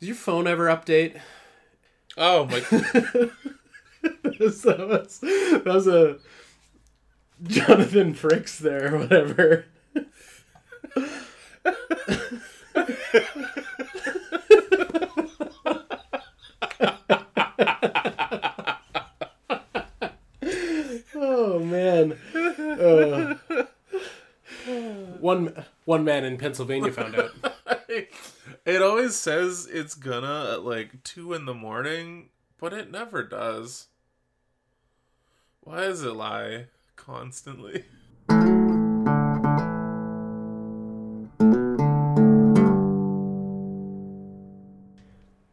Did your phone ever update? Oh my! that, was, that was a Jonathan Frakes there, or whatever. oh man. Uh, one one man in Pennsylvania found out. It always says it's gonna at like two in the morning, but it never does. Why does it lie constantly?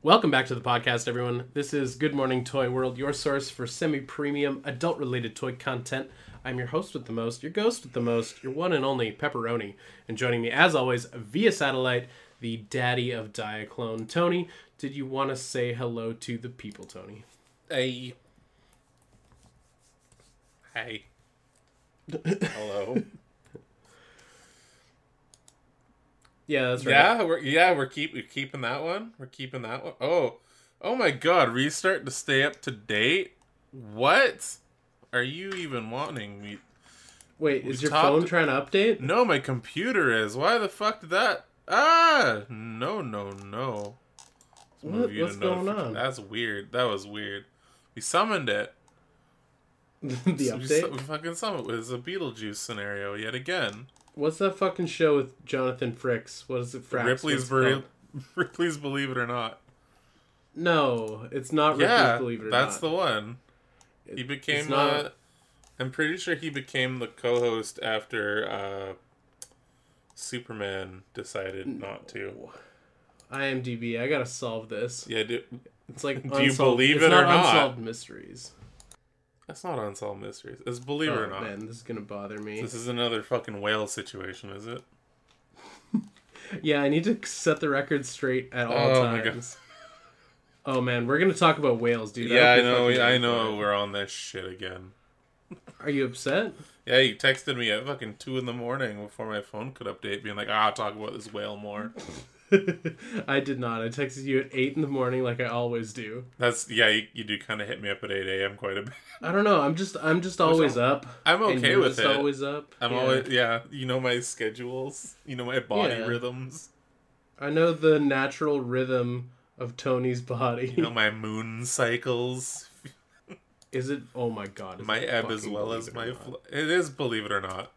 Welcome back to the podcast, everyone. This is Good Morning Toy World, your source for semi premium, adult related toy content. I'm your host with the most, your ghost with the most, your one and only Pepperoni. And joining me, as always, via satellite, the daddy of Diaclone. Tony, did you want to say hello to the people, Tony? Hey. Hey. Hello. Yeah, that's right. yeah, we're yeah we're keep we're keeping that one. We're keeping that one. Oh, oh my God! Restart to stay up to date. What are you even wanting me? Wait, is your phone trying to update? No, my computer is. Why the fuck did that? Ah, no, no, no. What- move you to what's going on? That's weird. That was weird. We summoned it. the We, update? we fucking summoned it. It was a Beetlejuice scenario yet again. What's that fucking show with Jonathan Frakes? What is it? Frax? Ripley's What's it Beri- called? Ripley's Believe It or Not. No, it's not Ripley's yeah, Believe It or that's Not. the one. It- He it's became. not- Uh, I'm pretty sure he became the co-host after uh, Superman decided not to. IMDb. I gotta solve this. Yeah, do, It's like Do you believe it's it or not? Unsolved mysteries. that's not unsolved mysteries. It's Believe It oh or Not. man, this is gonna bother me. This is another fucking whale situation, is it? Yeah, I need to set the record straight at all Oh my times. Oh man, we're gonna talk about whales, dude. yeah, I you're know. I know. We're on this shit again. Are you upset? Yeah, you texted me at fucking two in the morning before my phone could update, being like, "Ah, I'll talk about this whale more." I did not. I texted you at eight in the morning, like I always do. That's yeah. You, you do kind of hit me up at eight a.m. quite a bit. I don't know. I'm just, I'm just always up. I'm okay with it. Always up. I'm Yeah. always yeah. You know my schedules. You know my body Yeah. rhythms. I know the natural rhythm of Tony's body. You know my moon cycles. Is it? Oh my god! is My ebb as well as my. Fl- it is believe it or not.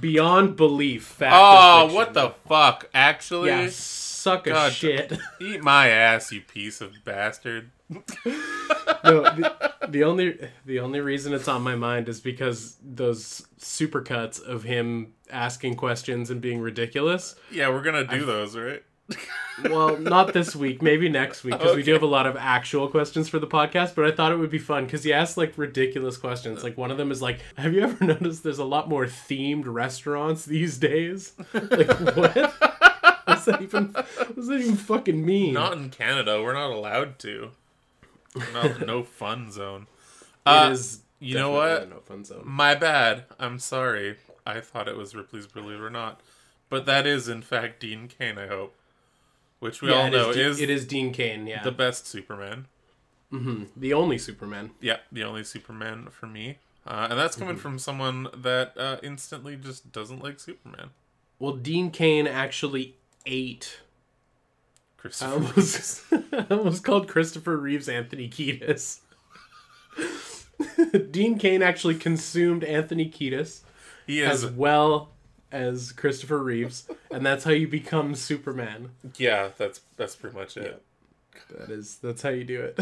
beyond belief. Fact Oh, what the fuck? Actually, Yeah, suck a God. shit. eat my ass, you piece of bastard. no, the, the only the only reason it's on my mind is because those supercuts of him asking questions and being ridiculous. Yeah, we're gonna do those, right? Well, not this week, maybe next week, because we do have a lot of actual questions for the podcast. But I thought it would be fun because he asked like ridiculous questions. Like one of them is like, "Have you ever noticed there's a lot more themed restaurants these days?" Like what? What's that even? What's that even fucking mean? Not in Canada. We're not allowed to. Not no fun zone. It Uh, is you know what? No fun zone. My bad. I'm sorry. I thought it was Ripley's Believe It or Not, but that is in fact Dean Cain. I hope, which we Yeah, all know is, is, it is Dean Cain. Yeah, the best Superman. the only Superman. Yeah, the only Superman for me, uh, and that's Mm-hmm. coming from someone that uh, instantly just doesn't like Superman. Well, Dean Cain actually ate. I Christopher. almost, I almost called Christopher Reeves Anthony Kiedis. Dean Cain actually consumed Anthony Kiedis he as well as Christopher Reeves, and that's how you become Superman. Yeah, that's that's pretty much it. That is that's how you do it.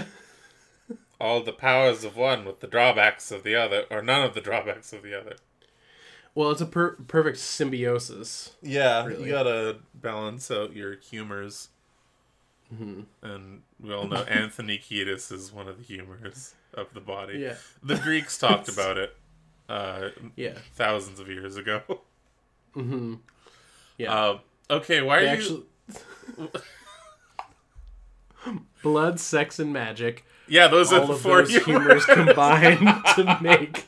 All the powers of one with the drawbacks of the other, or none of the drawbacks of the other. Well, it's a per- perfect symbiosis. Yeah, Really. you gotta balance out your humors. Mm-hmm. And we all know Anthony Kiedis is one of the humors of the body. Yeah, The Greeks talked about it uh, yeah, thousands of years ago. Mm-hmm. yeah. Uh, okay, why are They you? actually. Blood, sex, and magic. yeah, those are All the of four those humors. humors combined to make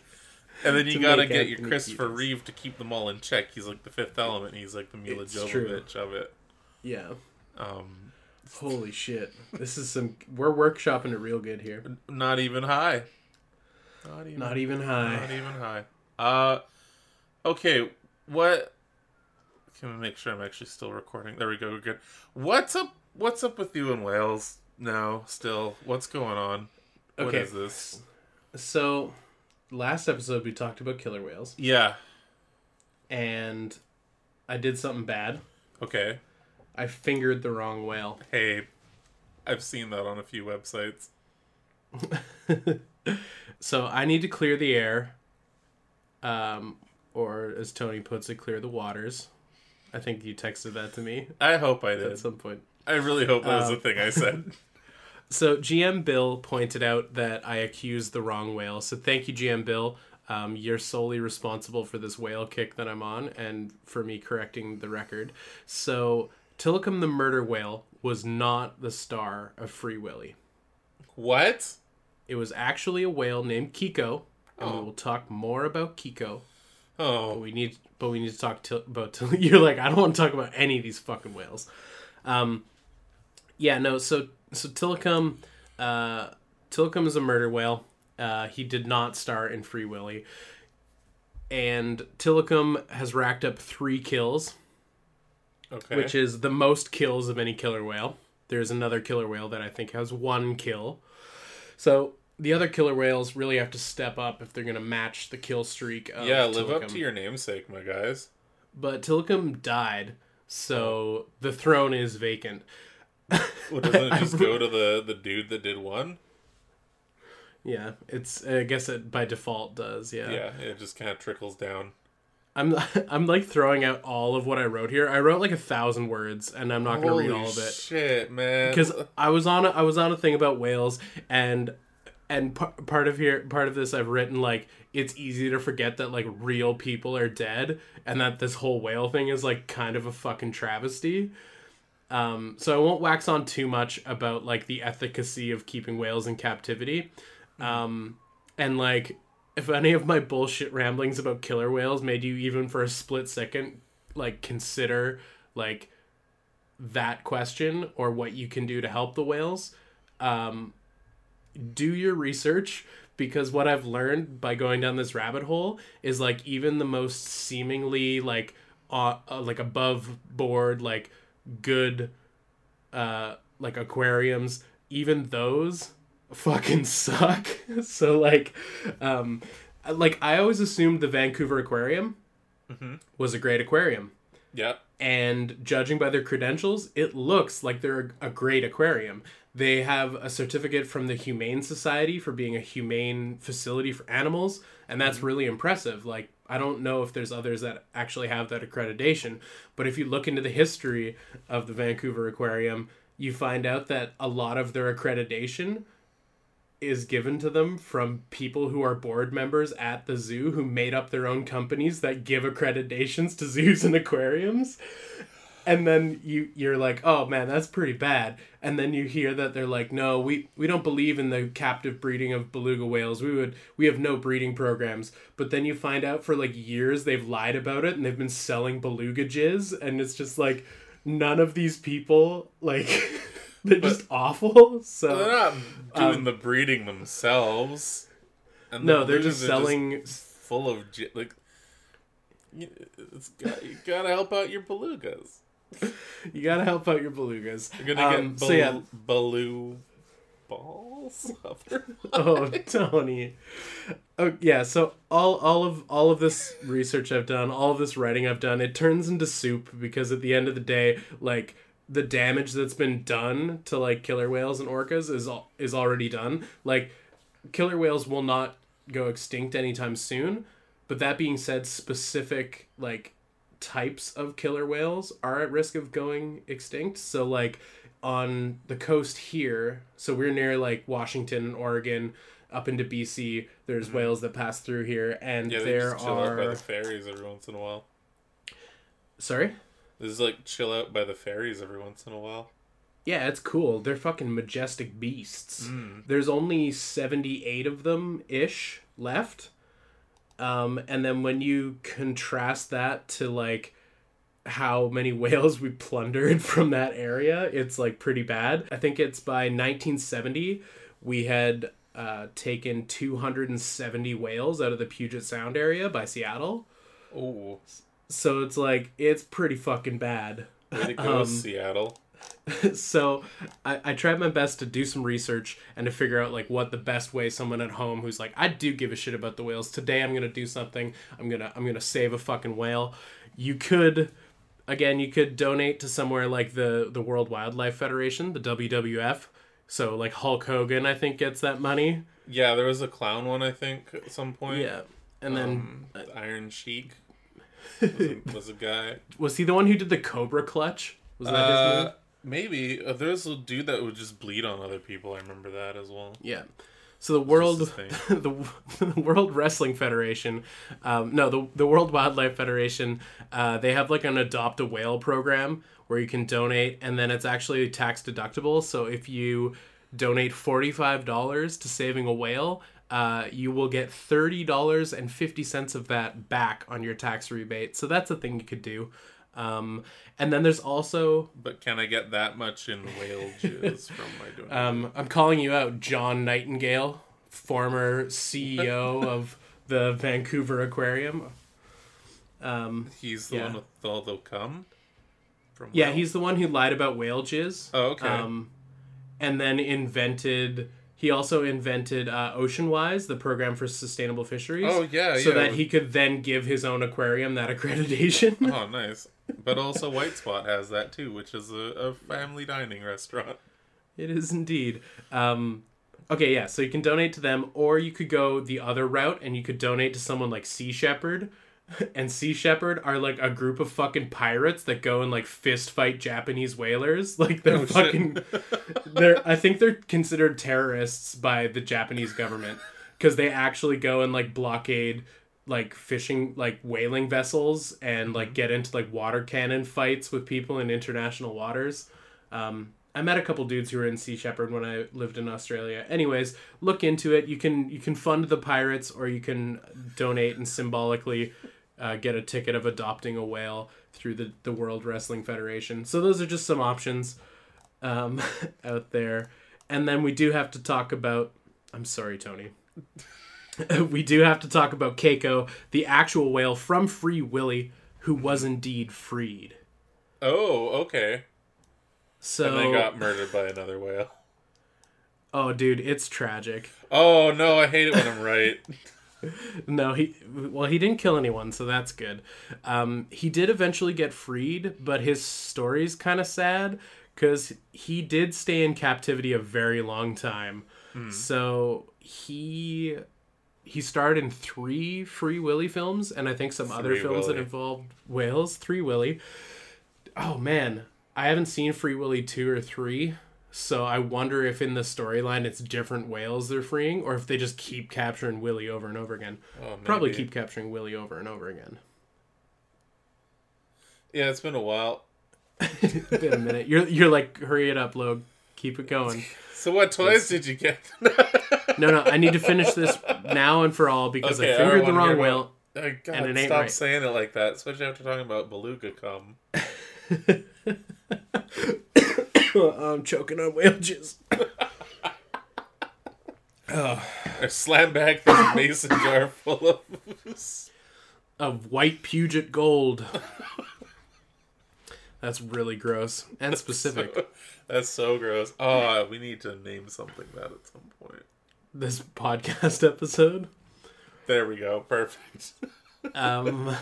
and then you to gotta get your Christopher. Reeve to keep them all in check. He's like the fifth element. He's like the Mila It's true. Jovovich of it. Yeah. Um, Holy shit! This is some. We're workshopping it real good here. Not even high. Not even. Not even high. Not even high. Uh, okay. What? Can we make sure I'm actually still recording? There we go. We're good. What's up? What's up with you in Wales now? Still, what's going on? What Okay. is this? So, last episode we talked about killer whales, Yeah. and I did something bad. Okay. I fingered the wrong whale. Hey, I've seen that on a few websites. so I need to clear the air, um, or as Tony puts it, clear the waters. I think you texted that to me I hope I did. at did. some point. I really hope that was Um, the thing I said. So GM Bill pointed out that I accused the wrong whale. So thank you, GM Bill. Um, you're solely responsible for this whale kick that I'm on, and for me correcting the record. So Tilikum the murder whale was not the star of Free Willy. what? It was actually a whale named Keiko, and Oh. we will talk more about Keiko. Oh, we need, but we need to talk to, about. Til- you're like, I don't want to talk about any of these fucking whales. Um, yeah, no. So, so Tilikum, uh, Tilikum is a murder whale. Uh, he did not star in Free Willy, and Tilikum has racked up three kills, okay. which is the most kills of any killer whale. There's another killer whale that I think has one kill. So the other killer whales really have to step up if they're going to match the kill streak. Of yeah, live up to your namesake, my guys. But Tilikum died, so the throne is vacant. Well, doesn't it just go to the the dude that did one? Yeah, it's. I guess it by default does. Yeah. Yeah, it just kind of trickles down. I'm. I'm like throwing out all of what I wrote here. I wrote like a thousand words, and I'm not going to read all of it Shit, man. because I was on. A, I was on a thing about whales, and and par- part of here, part of this, I've written like it's easy to forget that like real people are dead, and that this whole whale thing is like kind of a fucking travesty. Um, so I won't wax on too much about like the efficacy of keeping whales in captivity. Um, and like if any of my bullshit ramblings about killer whales made you even for a split second like consider like that question or what you can do to help the whales, um, do your research because what I've learned by going down this rabbit hole is like even the most seemingly like uh, uh, like above board like good uh like aquariums even those fucking suck. So like um like I always assumed the Vancouver aquarium Mhm. was a great aquarium. Yeah, and judging by their credentials, it looks like they're a great aquarium. They have a certificate from the Humane Society for being a humane facility for animals, and that's mm-hmm. really impressive. Like, I don't know if there's others that actually have that accreditation, but if you look into the history of the Vancouver Aquarium, you find out that a lot of their accreditation is given to them from people who are board members at the zoo who made up their own companies that give accreditations to zoos and aquariums. And then you you're like oh man that's pretty bad. And then you hear that they're like no we we don't believe in the captive breeding of beluga whales. We would we have no breeding programs. But then you find out for like years they've lied about it and they've been selling beluga jizz. And it's just like none of these people like they're just awful so they're not doing um, the breeding themselves. And no the they're just selling full of like. You, got, you gotta help out your belugas. you gotta help out your belugas You're gonna Um, get so yeah baloo balls. oh tony oh yeah so all all of all of this research i've done all of this writing i've done it turns into soup because at the end of the day like the damage that's been done to like killer whales and orcas is al- is already done like killer whales will not go extinct anytime soon but that being said specific like types of killer whales are at risk of going extinct so like on the coast here so we're near like washington and oregon up into bc there's whales that pass through here and Mm-hmm. Yeah, there just chill out by are the ferries every once in a while. sorry This is like chill out by the ferries every once in a while. yeah it's cool they're fucking majestic beasts Mm. there's only 78 of them ish left um, and then when you contrast that to like how many whales we plundered from that area. It's like pretty bad. I think it's by 1970 we had uh, taken 270 whales out of the Puget Sound area by Seattle. Oh, So it's like it's pretty fucking bad. way to go, Um, Seattle. so I, I tried my best to do some research and to figure out like what the best way someone at home who's like I do give a shit about the whales. Today I'm gonna do something. I'm gonna I'm gonna save a fucking whale. You could again you could donate to somewhere like the the World Wildlife Federation the WWF so like Hulk Hogan I think gets that money. Yeah, there was a clown one, I think, at some point. yeah. And then Um, Iron Sheik was a, was a guy. was he the one who did the Cobra Clutch was that his Uh, name maybe uh, there's a dude that would just bleed on other people. I remember that as well. Yeah. So the world, the, the World Wrestling Federation, um, no, the the World Wildlife Federation, uh, they have like an adopt a whale program where you can donate, and then it's actually tax deductible. So if you donate forty five dollars to saving a whale, uh, you will get thirty dollars and fifty cents of that back on your tax rebate. So that's a thing you could do. Um, and then there's also But can I get that much in whale jizz from my doing? Um, I'm calling you out, John Nightingale, former CEO of the Vancouver Aquarium. Um, He's the yeah. one with all the cum. From yeah, whale? he's the one who lied about whale jizz. Oh, okay. Um, and then invented. He also invented uh, Oceanwise, the program for sustainable fisheries. Oh, yeah, so yeah. that he could then give his own aquarium that accreditation. Oh, nice. But also, White Spot has that too, which is a, a family dining restaurant. It is indeed. Um, okay, yeah. So you can donate to them, or you could go the other route and you could donate to someone like Sea Shepherd. And Sea Shepherd are like a group of fucking pirates that go and like fist fight Japanese whalers. Like they're Oh, fucking. they're. I think they're considered terrorists by the Japanese government because they actually go and like blockade like fishing like whaling vessels and like get into like water cannon fights with people in international waters. Um, I met a couple dudes who were in Sea Shepherd when I lived in Australia. Anyways, look into it. You can you can fund the pirates or you can donate and symbolically uh, get a ticket of adopting a whale through the the World Wrestling Federation. So those are just some options um, out there. And then we do have to talk about. I'm sorry, Tony. we do have to talk about Keiko, the actual whale from Free Willy, who was indeed freed. Oh, okay. So, And they got murdered by another whale. oh, dude, it's tragic. Oh, no, I hate it when I'm right. No, he well, he didn't kill anyone, so that's good. Um, he did eventually get freed, but his story's kind of sad because he did stay in captivity a very long time. So he he starred in three Free Willy films, and I think some other Free films that involved whales. Three Willy. Oh man, I haven't seen Free Willy two or three. So I wonder if in the storyline it's different whales they're freeing, or if they just keep capturing Willy over and over again. Oh, Probably keep capturing Willy over and over again. Yeah, it's been a while. Been a minute. You're you're like, hurry it up, Log. Keep it going. So, what toys did you get? No, no, I need to finish this now and for all because Okay, I I fingered the wrong whale. Oh, God, And it ain't stop right. saying it like that, especially after talking about beluga cum. I'm choking on whale jizz. I slam back this mason jar full of. Of white Puget gold. That's really gross and specific. That's so gross. Oh, we need to name something that at some point. This podcast episode. There we go. Perfect. Um,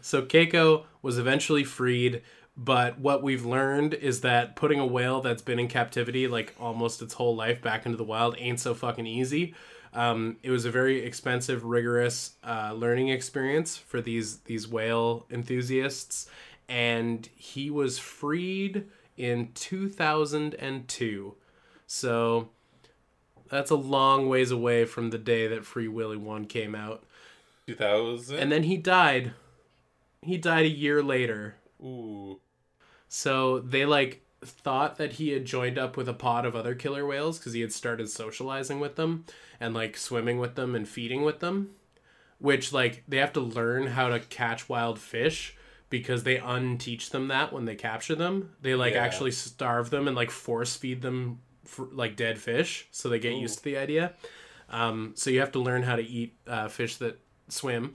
so Keiko was eventually freed, but what we've learned is that putting a whale that's been in captivity like almost its whole life back into the wild ain't so fucking easy. Um, it was a very expensive, rigorous uh, learning experience for these these whale enthusiasts, and he was freed in 2002. So that's a long ways away from the day that Free Willy One came out. 2000. And then he died. He died a year later. Ooh. So they like thought that he had joined up with a pod of other killer whales because he had started socializing with them and like swimming with them and feeding with them. Which like they have to learn how to catch wild fish, because they unteach them that when they capture them. They like Yeah. actually starve them and like force feed them fr like dead fish, so they get Ooh. used to the idea. Um, so you have to learn how to eat uh, fish that swim.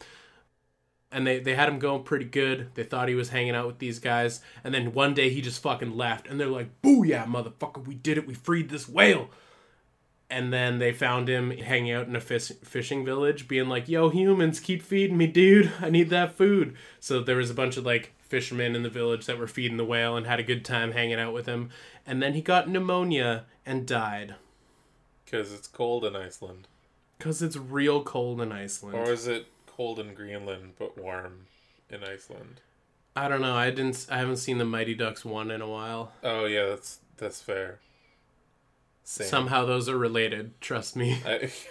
And they, they had him going pretty good. They thought he was hanging out with these guys. And then one day he just fucking left. And they're like, Booyah, motherfucker, we did it. We freed this whale. And then they found him hanging out in a fish, fishing village, being like, Yo, humans, keep feeding me, dude. I need that food. So there was a bunch of like fishermen in the village that were feeding the whale and had a good time hanging out with him. And then he got pneumonia and died. Because it's cold in Iceland. Because it's real cold in Iceland. Or is it cold in Greenland but warm in Iceland? I don't know. I didn't. I haven't seen the Mighty Ducks one in a while. Oh yeah, that's that's fair. Same. Somehow those are related. Trust me. I,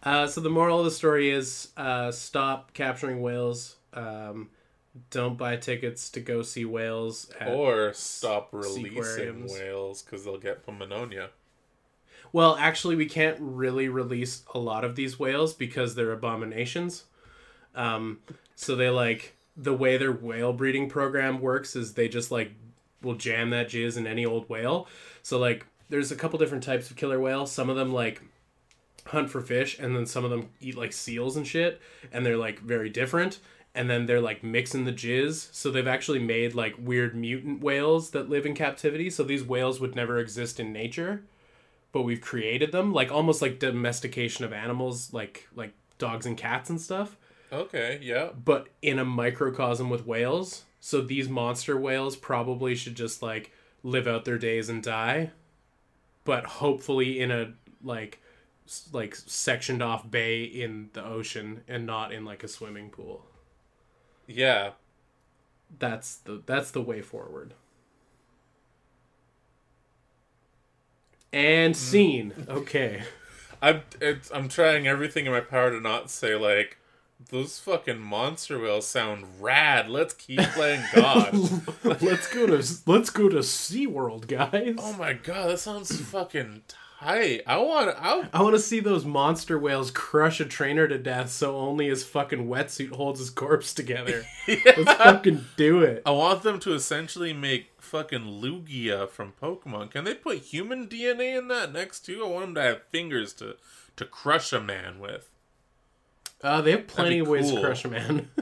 Uh, so the moral of the story is: uh, stop capturing whales. Um, don't buy tickets to go see whales. At... or stop releasing Seaquariums. whales because they'll get pneumonia. Well, actually, we can't really release a lot of these whales because they're abominations. Um, so they like the way their whale breeding program works is they just like will jam that jizz in any old whale. So like there's a couple different types of killer whales. Some of them like hunt for fish and then some of them eat like seals and shit and they're like very different and then they're like mixing the jizz so they've actually made like weird mutant whales that live in captivity so these whales would never exist in nature but we've created them like almost like domestication of animals like like dogs and cats and stuff. Okay, yeah. but in a microcosm with whales. So these monster whales probably should just like live out their days and die. But hopefully in a like like sectioned off bay in the ocean and not in like a swimming pool. Yeah. that's the that's the way forward and mm. scene okay I'm it's, I'm trying everything in my power to not say like those fucking monster whales sound rad. Let's keep playing God. let's go to let's go to SeaWorld guys oh my god, that sounds fucking tight. I want I I want to see those monster whales crush a trainer to death so only his fucking wetsuit holds his corpse together. Let's fucking do it. I want them to essentially make fucking Lugia from Pokemon. Can they put human DNA in that next too? I want them to have fingers to to crush a man with. Uh, they have plenty of ways to crush a man.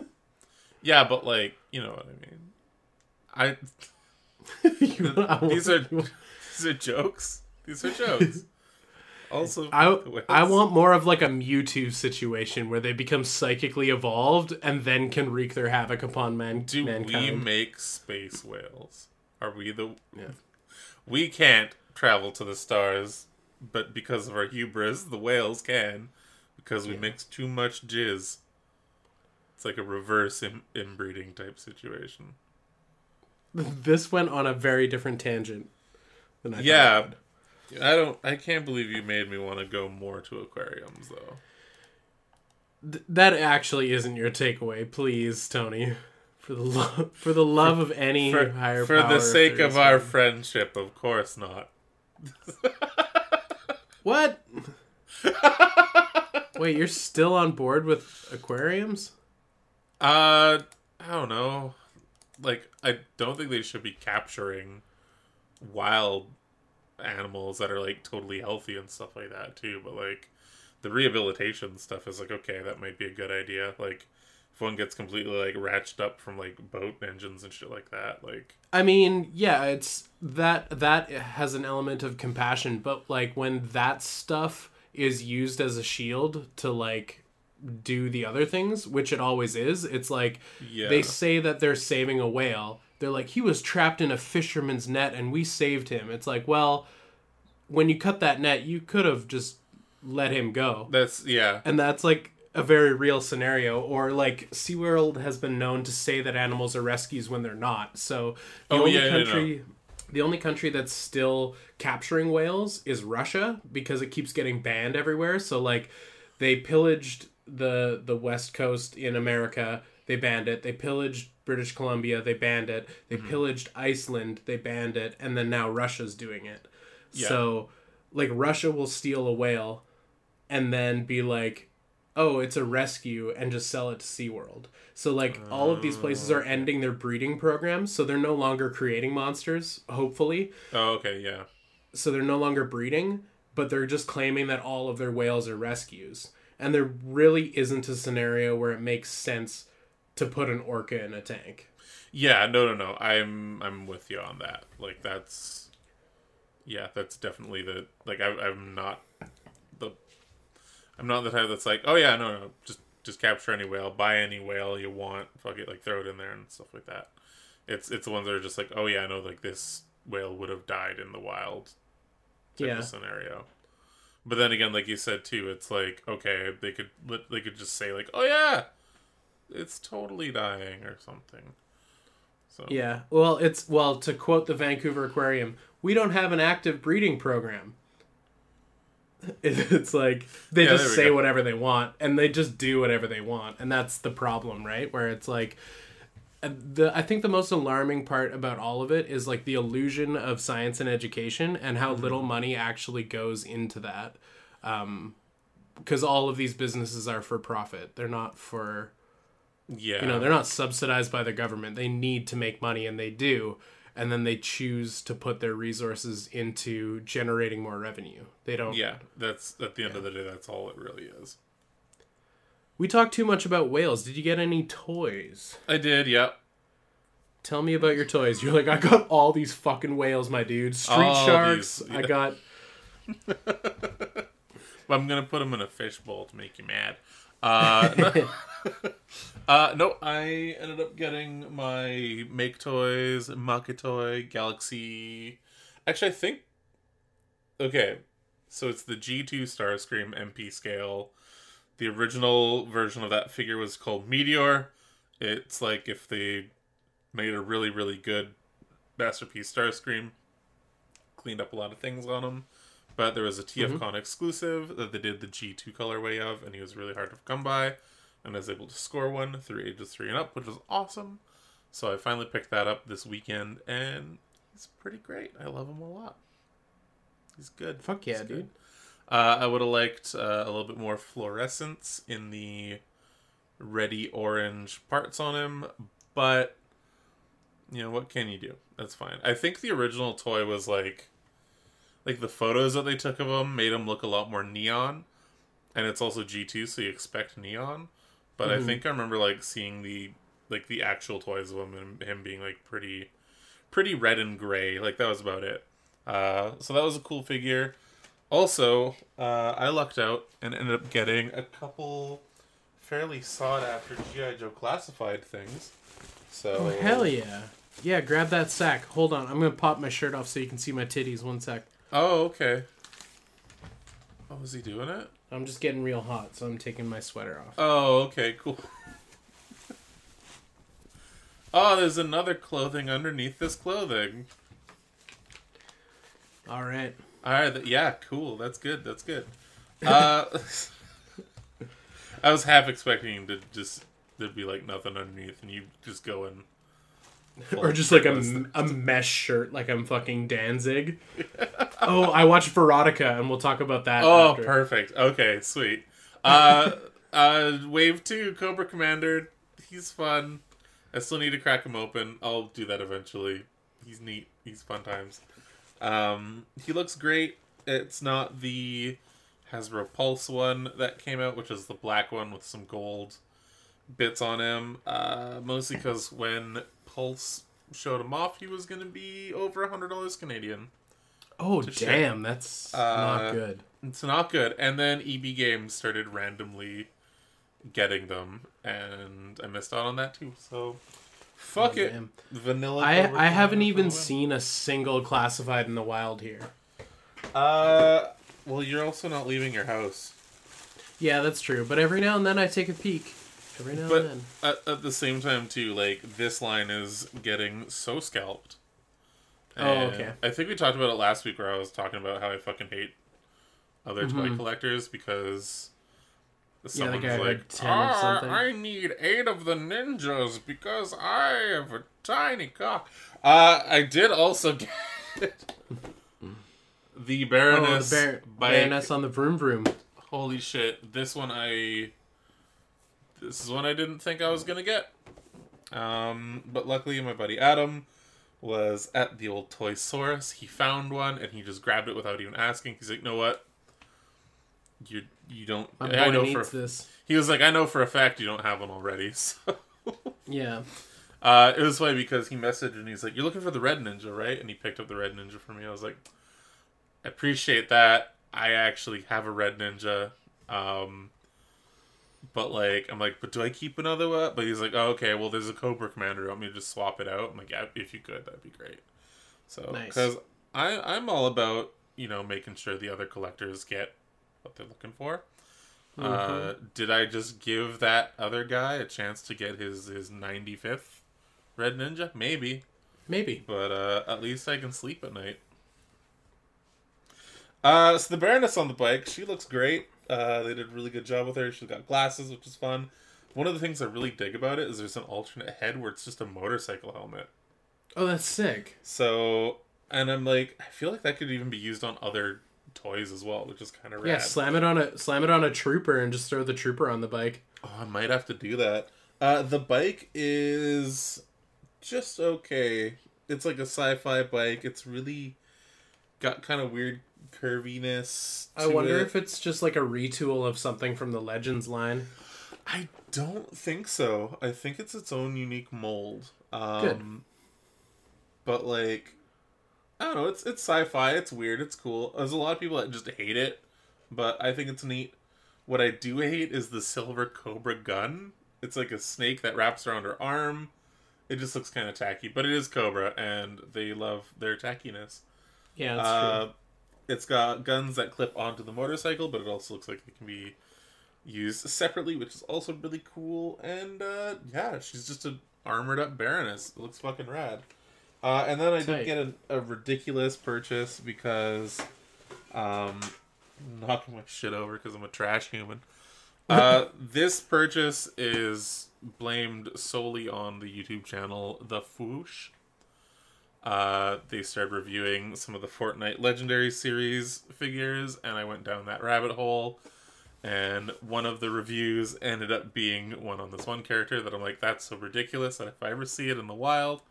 Yeah, but like, you know what I mean. I I these are these are jokes. These are jokes. Also, I. I want more of like a Mewtwo situation where they become psychically evolved and then can wreak their havoc upon man- Do we mankind. make space whales? Are we the? Yeah. We can't travel to the stars, but because of our hubris, the whales can, because we Yeah. mix too much jizz. It's like a reverse Im- inbreeding type situation. this went on a very different tangent than I thought Yeah, would. I don't. I can't believe you made me want to go more to aquariums, though. Th- that actually isn't your takeaway, please, Tony. For the love, for the love of any For, higher for power, the sake of our one. friendship, of course not. what? Wait, you're still on board with aquariums? Uh, I don't know. Like, I don't think they should be capturing wild animals that are like totally healthy and stuff like that too. But like, the rehabilitation stuff is like okay, that might be a good idea. Like, if one gets completely like ratcheted up from like boat engines and shit like that, like I mean, yeah, it's that that has an element of compassion, but like when that stuff is used as a shield to like do the other things, which it always is, it's like yeah, they say that they're saving a whale. They're like he was trapped in a fisherman's net and we saved him. It's like, well, when you cut that net, you could have just let him go. that's yeah. And that's like a very real scenario. Or like SeaWorld has been known to say that animals are rescues when they're not. So the Oh, only yeah, yeah, country the only country that's still capturing whales is Russia because it keeps getting banned everywhere. So like they pillaged the the west coast in America, they banned it. They pillaged British Columbia, they banned it. They Mm-hmm. pillaged Iceland, they banned it, and then now Russia's doing it. Yeah. So like Russia will steal a whale and then be like oh, it's a rescue and just sell it to SeaWorld. So like all of these places are ending their breeding programs, so they're no longer creating monsters, hopefully. Oh, okay, yeah. So they're no longer breeding, but they're just claiming that all of their whales are rescues. And there really isn't a scenario where it makes sense to put an orca in a tank. Yeah, no, no, no. I'm I'm with you on that. Like that's, yeah, that's definitely the like I, I'm not the, I'm not the type that's like, oh yeah, no, no, just just capture any whale, buy any whale you want, fuck it, like throw it in there and stuff like that. It's it's the ones that are just like, oh yeah, no, like this whale would have died in the wild. Type Yeah. of scenario. But then again, like you said too, it's like okay, they could they could just say like, oh yeah, it's totally dying or something. So Yeah. Well, it's well to quote the Vancouver Aquarium, we don't have an active breeding program. It's like they Yeah, just say go. whatever they want and they just do whatever they want and that's the problem, right? Where it's like the I think the most alarming part about all of it is like the illusion of science and education and how little Mm-hmm. money actually goes into that. Um because all of these businesses are for profit. They're not for yeah, you know they're not subsidized by the government. They need to make money and they do. And then they choose to put their resources into generating more revenue. They don't Yeah, that's at the end of the day, that's all it really is. we talk too much about whales. Did you get any toys? I did, yep. tell me about your toys. You're like i got all these fucking whales my dude. Street All sharks. These, i yeah. got I'm gonna put them in a fishbowl to make you mad. Uh, uh, no, I ended up getting my Make Toys, Makatoy, Galaxy. Actually, I think. Okay, so it's the G2 Starscream MP scale. The original version of that figure was called Meteor. It's like if they made a really, really good masterpiece Starscream, cleaned up a lot of things on him. But there was a TFCon exclusive that they did the G2 colorway of, and he was really hard to come by. And I was able to score one through ages three and up, which was awesome. So I finally picked that up this weekend, and he's pretty great. I love him a lot. He's good. fuck yeah good. dude Uh, I would have liked uh, a little bit more fluorescence in the ready orange parts on him, but you know what can you do? That's fine. I think the original toy was like, like the photos that they took of him made him look a lot more neon, and it's also G two, so you expect neon. But I Mhm. think I remember like seeing the like the actual toys of him and him being like pretty, pretty red and gray. Like that was about it. Uh, so that was a cool figure. Also, uh, I lucked out and ended up getting a couple fairly sought after GI Joe classified things. So oh hell yeah yeah grab that sack hold on i'm gonna pop my shirt off so you can see my titties one sec Oh, okay. Oh, was he doing it? i'm just getting real hot so i'm taking my sweater off Oh, okay, cool. oh, there's another clothing underneath this clothing. all right All right, th- yeah, cool. That's good. That's good. Uh, I was half expecting to just there'd be like nothing underneath, and you just go in. Or just like a, a mesh shirt like I'm fucking Danzig. oh, I watched Verotika and we'll talk about that. Oh, after. perfect. Okay, sweet. Uh, uh, Wave Two, Cobra Commander. He's fun. I still need to crack him open. I'll do that eventually. He's neat. He's fun times. Um, he looks great. It's not the Hasbro Pulse one that came out, which is the black one with some gold bits on him. Uh, mostly because when Pulse showed him off, he was going to be over a hundred dollars Canadian. Oh, damn, that's Uh, not good. It's not good. And then EB Games started randomly getting them, and I missed out on that too. So, fuck Oh, it. damn. Vanilla. I I haven't even seen a single classified in the wild here. Uh, well, you're also not leaving your house, Yeah, that's true. But every now and then I take a peek. Every now but and then. at, at the same time too, like this line is getting so scalped. Oh, okay. I think we talked about it last week, where I was talking about how I fucking hate other toy Mhm. collectors because. Someone's like I like, had 10 or "Ah, something." I need eight of the ninjas because I have a tiny cock. Uh, I did also get the Oh, Baroness. the Bar-. Baroness on the vroom vroom. Holy shit! This one I this is one I didn't think I was gonna get. Um, but luckily, my buddy Adam was at the old Toy Source. He found one and he just grabbed it without even asking. He's like, "Know what? You you don't. My I know for." this. He was like, "I know for a fact you don't have one already." So Yeah. uh, it was funny because he messaged and he's like, "You're looking for the Red Ninja, right?" And he picked up the Red Ninja for me. I was like, "I appreciate that. I actually have a Red Ninja." Um, but like, I'm like, but do I keep another one? But he's like, oh, okay, well, there's a Cobra Commander. You want me to just swap it out? I'm like, yeah, if you could, that'd be great. So, Nice. because I I'm all about you know making sure the other collectors get what they're looking for. Uh, did I just give that other guy a chance to get his his 95th Red Ninja? Maybe, Maybe. but uh, at least I can sleep at night. Uh, so the Baroness on the bike, she looks great. Uh, they did a really good job with her. She's got glasses, which is fun. One of the things I really dig about it is there's an alternate head where it's just a motorcycle helmet. Oh, that's sick. So, and I'm like, I feel like that could even be used on other toys as well, which is kind of rad. Yeah, slam it on a slam it on a trooper and just throw the trooper on the bike. Oh, I might have to do that. Uh, the bike is just okay. It's like a sci-fi bike. It's really got kind of weird curviness. I wonder it. if it's just like a retool of something from the Legends line. I don't think so. I think it's its own unique mold. Um, Good. But like, I don't know. It's it's sci-fi. It's weird. It's cool. There's a lot of people that just hate it, but I think it's neat. What I do hate is the silver cobra gun. It's like a snake that wraps around her arm. It just looks kind of tacky, but it is Cobra, and they love their tackiness. Yeah, that's Uh, true. It's got guns that clip onto the motorcycle, but it also looks like it can be used separately, which is also really cool. And uh, yeah, she's just an armored up Baroness. It looks fucking rad. Uh, and then I Tight. did get a, a ridiculous purchase because um, I'm knocking my shit over because I'm a trash human. Uh, this purchase is blamed solely on the YouTube channel The Fwoosh. Uh, they started reviewing some of the Fortnite Legendary Series figures, and I went down that rabbit hole. And one of the reviews ended up being one on this one character that I'm like, that's so ridiculous that if I ever see it in the wild,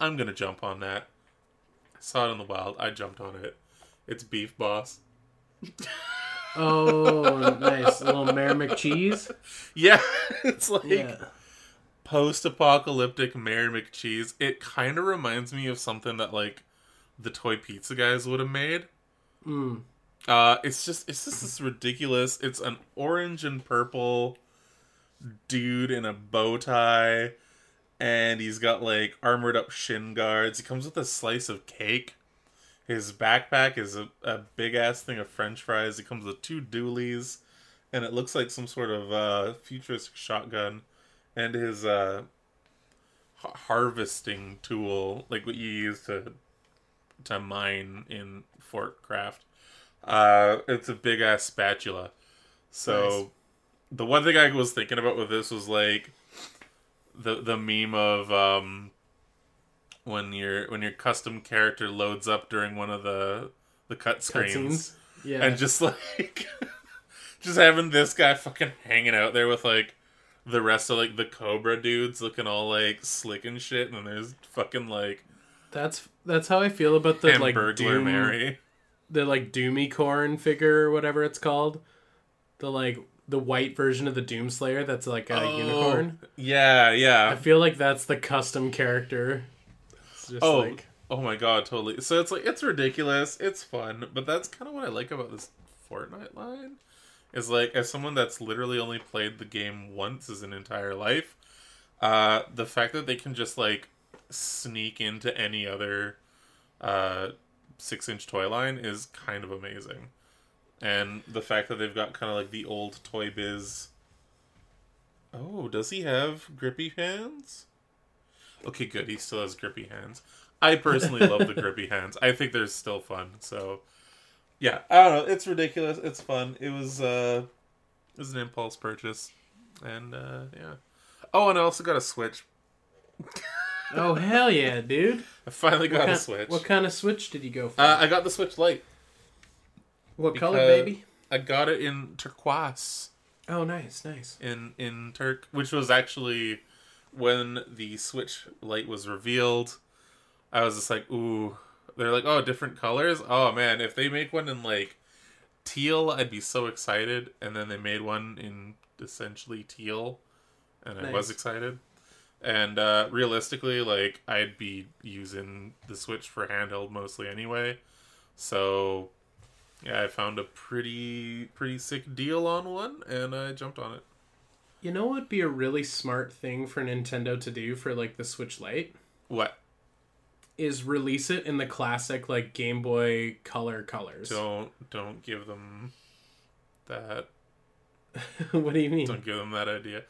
I'm gonna jump on that. I saw it in the wild, I jumped on it. It's Beef Boss. Oh, nice. A little Mayor McCheese. Yeah, it's like Yeah. Post-apocalyptic Mayor McCheese. It kind of reminds me of something that like the toy pizza guys would have made. Mm. Uh, it's just it's just this ridiculous. It's an orange and purple dude in a bow tie, and he's got like armored up shin guards. He comes with a slice of cake. His backpack is a, a big ass thing of French fries. He comes with two dualies, and it looks like some sort of uh, futuristic shotgun. And his uh, harvesting tool, like what you use to to mine in Fort Craft. Uh, it's a big ass spatula. So Nice. the one thing I was thinking about with this was like the the meme of um when your when your custom character loads up during one of the the cut screens Cutscenes. Yeah. and just like just having this guy fucking hanging out there with like the rest of like the Cobra dudes looking all like slick and shit, and then there's fucking like that's that's how I feel about the like Doom, Mary. the like Doomicorn figure or whatever it's called. The like the white version of the Doomslayer that's like a Oh, unicorn. Yeah, yeah. I feel like that's the custom character. It's just Oh, like oh my god, totally. So it's like it's ridiculous, it's fun, but that's kind of what I like about this Fortnite line. Is like as someone that's literally only played the game once his an entire life, uh, the fact that they can just like sneak into any other uh six inch toy line is kind of amazing. And the fact that they've got kind of like the old Toy Biz. Oh, does he have grippy hands? Okay, good. He still has grippy hands. I personally love the grippy hands. I think they're still fun. So, yeah, I don't know. It's ridiculous. It's fun. It was uh, it was an impulse purchase, and uh, yeah. Oh, and I also got a Switch. Oh hell yeah, dude. I finally got what, a Switch. what kind of Switch did you go for? Uh, I got the Switch Lite. what color, baby? I got it in turquoise. Oh, nice, nice. in in Turk, which was actually when the Switch Lite was revealed. I was just like, ooh. They're like, oh, different colors. Oh man, if they make one in like teal, I'd be so excited. And then they made one in essentially teal, and I was excited. And uh, realistically, like I'd be using the Switch for handheld mostly anyway. So yeah, I found a pretty pretty sick deal on one, and I jumped on it. You know what would be a really smart thing for Nintendo to do for like the Switch Lite What? Is release it in the classic like Game Boy Color colors. Don't don't give them that. what do you mean? Don't give them that idea.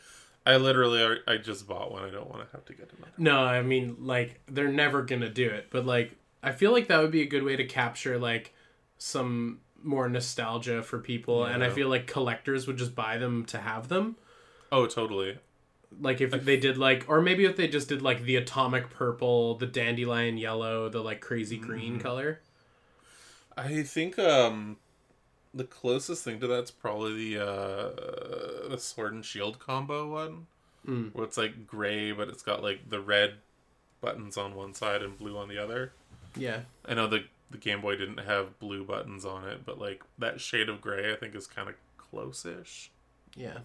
I literally are- I just bought one. I don't want to have to get another. No, I mean like they're never gonna do it, but like I feel like that would be a good way to capture like some more nostalgia for people, and I feel like collectors would just buy them to have them. Oh, totally. Like if they did like, or maybe if they just did like the atomic purple, the dandelion yellow, the like crazy green color. I think um the closest thing to that's probably the uh the sword and shield combo one. Mm. Where it's like gray but it's got like the red buttons on one side and blue on the other. Yeah, I know the the Game Boy didn't have blue buttons on it, but like that shade of gray I think is kind of close-ish. yeah.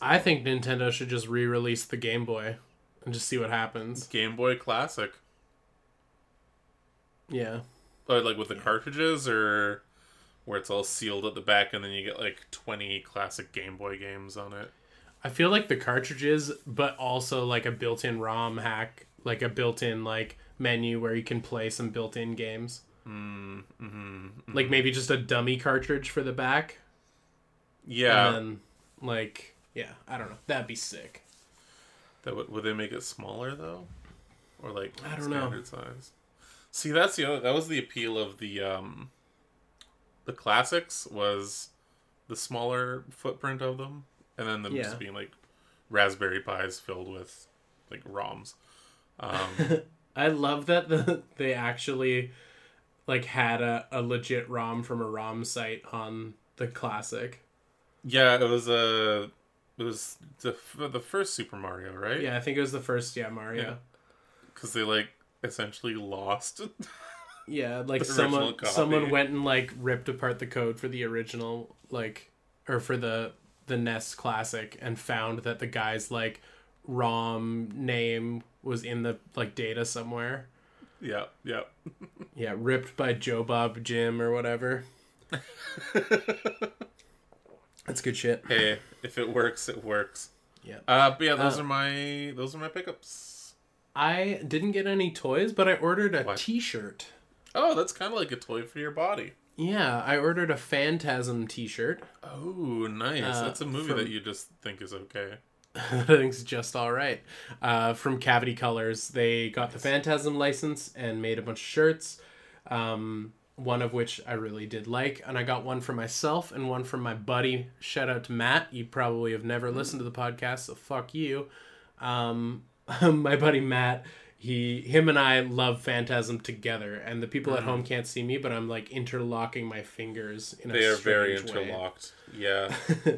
I think Nintendo should just re-release the Game Boy and just see what happens. Game Boy Classic. Yeah. Or like with the cartridges or where it's all sealed at the back and then you get like 20 classic Game Boy games on it. I feel like the cartridges, but also like a built-in ROM hack, like a built-in like menu where you can play some built-in games. Mm, hmm Like maybe just a dummy cartridge for the back, Yeah. and then like yeah, I don't know. That'd be sick. That would, would they make it smaller though, or like I don't know. standard size? See, that's the other, that was the appeal of the um, the classics was the smaller footprint of them, and then them Yeah. just being like Raspberry Pis filled with like ROMs. Um, I love that the, they actually like had a, a legit ROM from a ROM site on the classic. yeah, it was a it was the the first Super Mario, right? Yeah, I think it was the first yeah Mario. because they like essentially lost. Yeah, like someone copy. someone went and like ripped apart the code for the original like or for the the NES classic and found that the guy's like ROM name was in the like data somewhere. yeah, yeah. Yeah, ripped by Joe Bob Jim or whatever. That's good shit. hey, if it works, it works. Yeah. Uh, but yeah, those Uh, are my those are my pickups. I didn't get any toys, but I ordered a shirt Oh, that's kind of like a toy for your body. Yeah, I ordered a Phantasm T-shirt. Oh, nice. Uh, that's a movie from- that you just think is okay. I think it's just all right. Uh, from Cavity Colors, they got the Phantasm license and made a bunch of shirts. Um, one of which I really did like, and I got one for myself and one for my buddy. Shout out to Matt. You probably have never listened to the podcast, so fuck you. Um, my buddy Matt, he, him, and I love Phantasm together, and the people at home can't see me, but I'm like interlocking my fingers in They a are very strange way. interlocked. Yeah.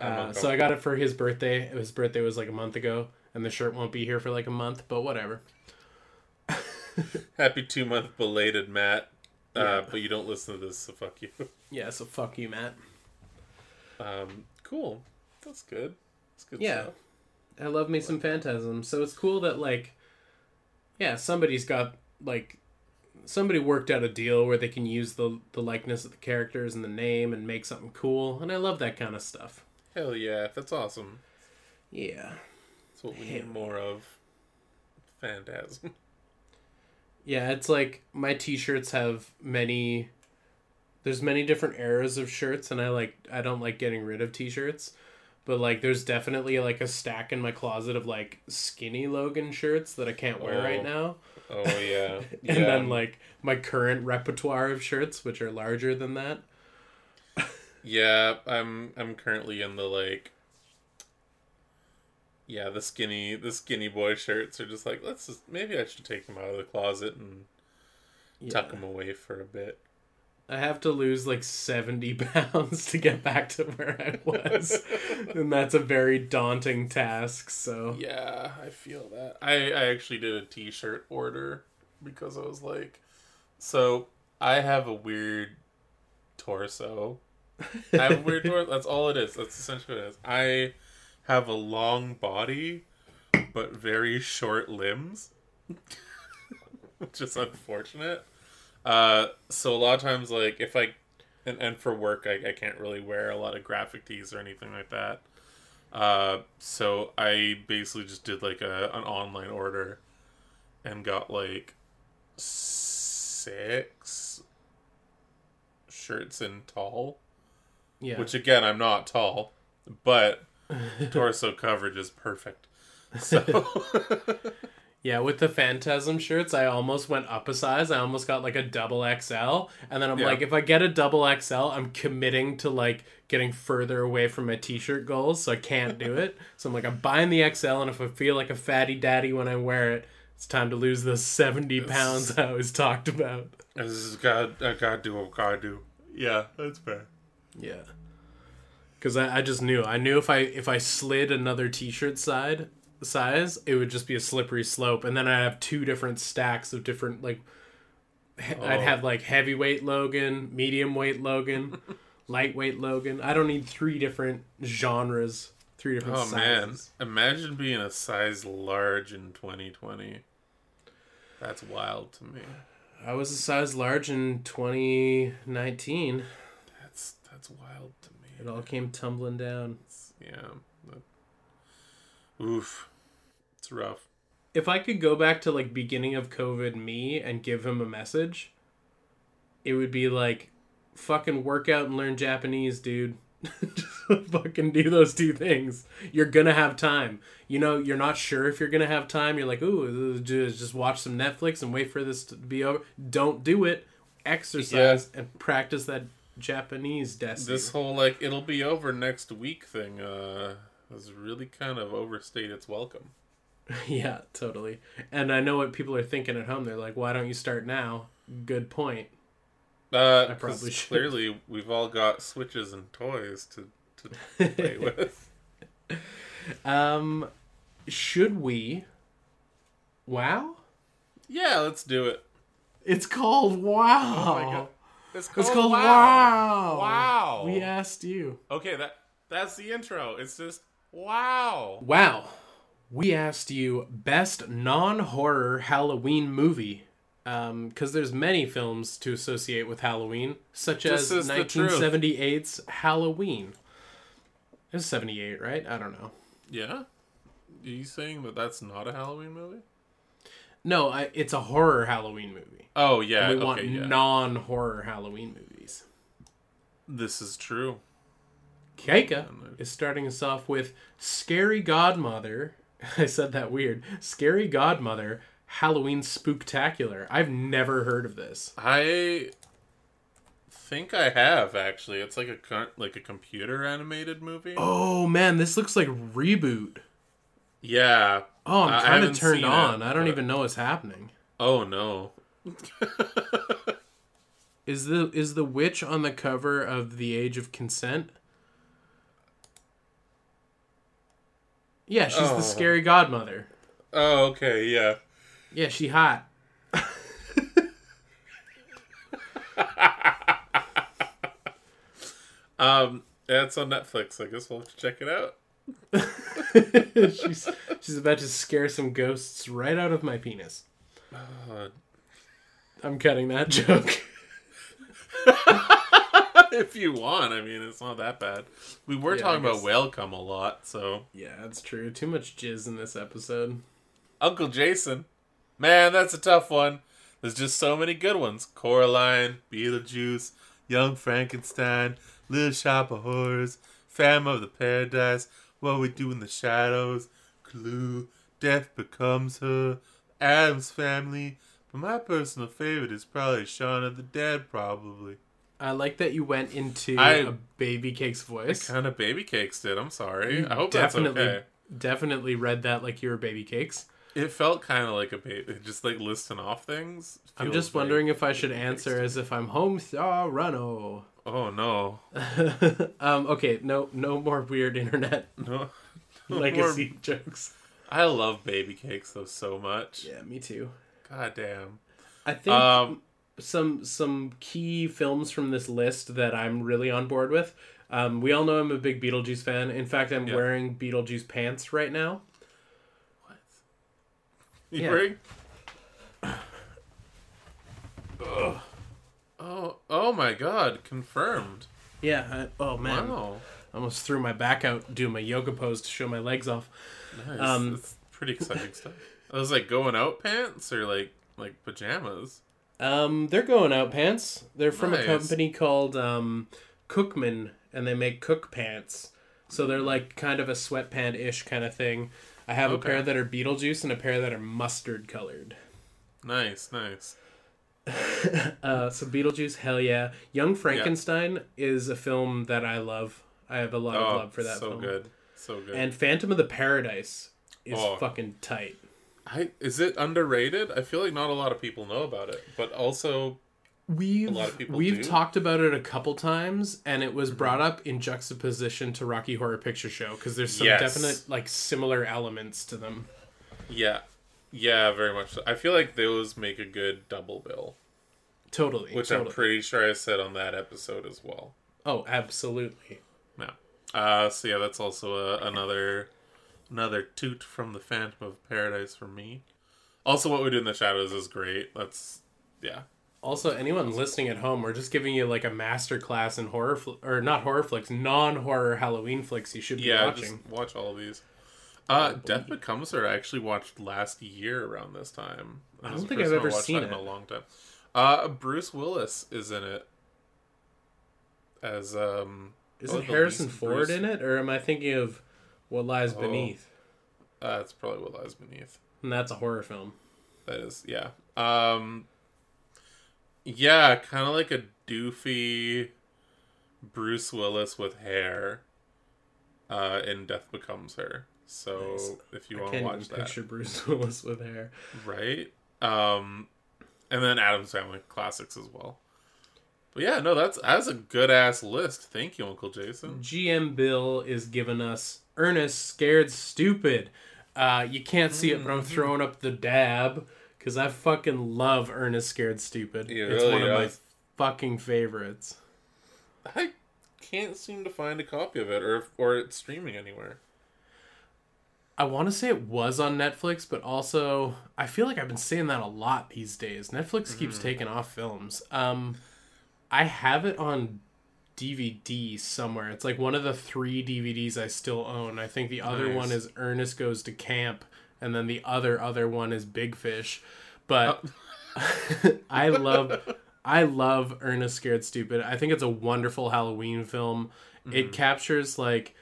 Uh, so I got it for his birthday. His birthday was like a month ago, and the shirt won't be here for like a month, but whatever. Happy two month belated, Matt. Uh, Yeah. But you don't listen to this, so fuck you. Yeah, so fuck you, Matt. Um, cool. That's good. That's good Yeah. stuff. I love me some Phantasm. So it's cool that like, yeah, somebody's got like, somebody worked out a deal where they can use the the likeness of the characters and the name and make something cool, and I love that kind of stuff. Hell yeah. That's awesome. Yeah. That's what we Hell need more of. Phantasm. Yeah, it's like my t-shirts have many there's many different eras of shirts and I like I don't like getting rid of t-shirts. But like there's definitely like a stack in my closet of like skinny Logan shirts that I can't wear Oh. right now. Oh, yeah. And yeah. then like my current repertoire of shirts which are larger than that. Yeah, I'm I'm currently in the like Yeah, the skinny the skinny boy shirts are just like let's just maybe I should take them out of the closet and tuck Yeah. them away for a bit. I have to lose like 70 pounds to get back to where I was. and that's a very daunting task, so. Yeah, I feel that. I, I actually did a t shirt order because I was like, so I have a weird torso. I have a weird torso. That's all it is. That's essentially what it is. I have a long body, but very short limbs, which is unfortunate. Uh, so a lot of times, like if I, and, and for work, I, I can't really wear a lot of graphic tees or anything like that. Uh, so I basically just did like a an online order, and got like six shirts in tall. Yeah. Which again, I'm not tall, but torso coverage is perfect. So Yeah, with the Phantasm shirts, I almost went up a size. I almost got like a double XL. And then I'm Yeah. like, if I get a double XL, I'm committing to like getting further away from my t shirt goals. So I can't do it. So I'm like, I'm buying the XL. And if I feel like a fatty daddy when I wear it, it's time to lose those 70 pounds I always talked about. this is God. I gotta do what gotta do. Yeah, that's fair. Yeah. Because I, I just knew. I knew if I if I slid another t-shirt side size, it would just be a slippery slope, and then I'd have two different stacks of different like. he- I'd Oh. have like heavyweight Logan, medium weight Logan, lightweight Logan. I don't need three different genres, three different Oh man, sizes. imagine being a size large in 2020. That's wild to me. I was a size large in 2019. That's that's wild to It all came tumbling down. Yeah. Oof. It's rough. if I could go back to like beginning of COVID me and give him a message, it would be like fucking work out and learn Japanese, dude. Just fucking do those two things. You're gonna have time. You know, you're not sure if you're gonna have time. You're like, ooh, just just watch some Netflix and wait for this to be over. Don't do it. Exercise and practice that Japanese desu. This whole like it'll be over next week thing uh has really kind of overstayed its welcome. yeah, totally. And I know what people are thinking at home. They're like, why don't you start now? Good point. Uh, I probably should. clearly we've all got switches and toys to to play with. Um, should we? Wow. Yeah, let's do it. It's called Wow. Oh my God. It's called, It's called wow. Wow. Wow. We asked you. Okay, that that's the intro. It's just wow. Wow. We asked you best non-horror Halloween movie. Um, because there's many films to associate with Halloween, such This as is the truth. 1978's Halloween. It was 78, right? I don't know. Yeah. Are you saying that that's not a Halloween movie? No, I, it's a horror Halloween movie. Oh yeah. we okay, want yeah. non-horror Halloween movies. this is true. Keiko is starting us off with Scary Godmother. I said that weird. Scary Godmother Halloween Spooktacular. I've never heard of this. I think I have actually. It's like a like a computer animated movie. Oh man, this looks like reboot. Yeah. Oh, I I'm kind of turned seen it, on. I don't but- even know what's happening. Oh no. Is the is the witch on the cover of The Age of Consent? Yeah, she's Oh. the scary godmother. Oh okay. Yeah. Yeah, she hot. Um. Yeah, it's on Netflix. I guess we'll have to check it out. she's she's about to scare some ghosts right out of my penis. Uh, I'm cutting that joke. if you want, I mean, it's not that bad. We were Yeah, talking about whale cum a lot, so Yeah, that's true. Too much jizz in this episode. Uncle Jason, man, that's a tough one. There's just so many good ones: Coraline, Beetlejuice, Young Frankenstein, Little Shop of Horrors, Phantom of the Paradise, What We Do in the Shadows, Clue, Death Becomes Her, Addams Family. But my personal favorite is probably Shaun of the Dead, probably. I like that you went into I- a baby cake's voice. Kind of baby cakes did. I'm sorry. You I hope definitely, that's okay. definitely read that like you were baby cakes. It felt kind of like a baby, just like listing off things. I'm just wondering if I should answer as if I'm home ah, Rano. Oh no, um, okay, no, no more weird internet no. no legacy more- jokes. I love baby cakes though so much. Yeah, me too. God damn. I think Um, some some key films from this list that I'm really on board with. Um, we all know I'm a big Beetlejuice fan. In fact, I'm Yeah. wearing Beetlejuice pants right now. What? You Yeah. bring? Ugh. Oh, oh my god, confirmed. Yeah. I, oh man, Wow. I almost threw my back out doing my yoga pose to show my legs off. Nice. Um, That's pretty exciting stuff. Are those like going out pants or like like pajamas? Um, they're going out pants. They're from Nice. a company called um, Cookman, and they make cook pants. So they're like kind of a sweatpant ish kind of thing. I have a pair that are Beetlejuice and a pair that are mustard colored. Nice, nice. Uh, so Beetlejuice, hell yeah! Young Frankenstein is a film that I love. I have a lot of Oh, love for that so film. good, so good. And Phantom of the Paradise is Oh. fucking tight. I is it underrated? I feel like not a lot of people know about it, but also We've lot of people we've do. Mm-hmm. talked about it a couple times, and it was brought up in juxtaposition to Rocky Horror Picture Show because there's some Yes. definite like similar elements to them. yeah, yeah, very much. So. I feel like those make a good double bill, Totally, which totally. I'm pretty sure I said on that episode as well. oh, absolutely. Yeah. Uh, so yeah, that's also a, another another toot from the Phantom of Paradise for me. Also, what we do in the shadows is great. That's yeah. Also, anyone listening at home, we're just giving you like a master class in horror fl- or not horror flicks, non-horror Halloween flicks you should be Yeah, watching. just watch all of these. Uh, Death Becomes Her I actually watched last year around this time. I don't think I've ever watched seen that in a long time. Uh, Bruce Willis is in it as um. Isn't oh, Harrison Ford Bruce- in it, or am I thinking of What Lies Oh. Beneath? Uh, that's probably what lies beneath. And that's a horror film. That is, yeah. Um, yeah, kind of like a doofy Bruce Willis with hair. Uh, in Death Becomes Her. So Nice. if you want to watch that, picture Bruce Willis with hair. right? Um, and then Addams Family classics as well. But yeah, no, that's that's a good ass list. Thank you, Uncle Jason. GM Bill is giving us Ernest Scared Stupid. Uh, you can't see it, but I'm Mm-hmm. throwing up the dab because I fucking love Ernest Scared Stupid. It's really one of my fucking favorites. I can't seem to find a copy of it, or or it's streaming anywhere. I want to say it was on Netflix, but also I feel like I've been saying that a lot these days. Netflix keeps taking off films. Um, I have it on DVD somewhere. It's like one of the three DVDs I still own. I think the other Nice. one is Ernest Goes to Camp, and then the other other one is Big Fish. But I love I love Ernest Scared Stupid. I think it's a wonderful Halloween film. It captures like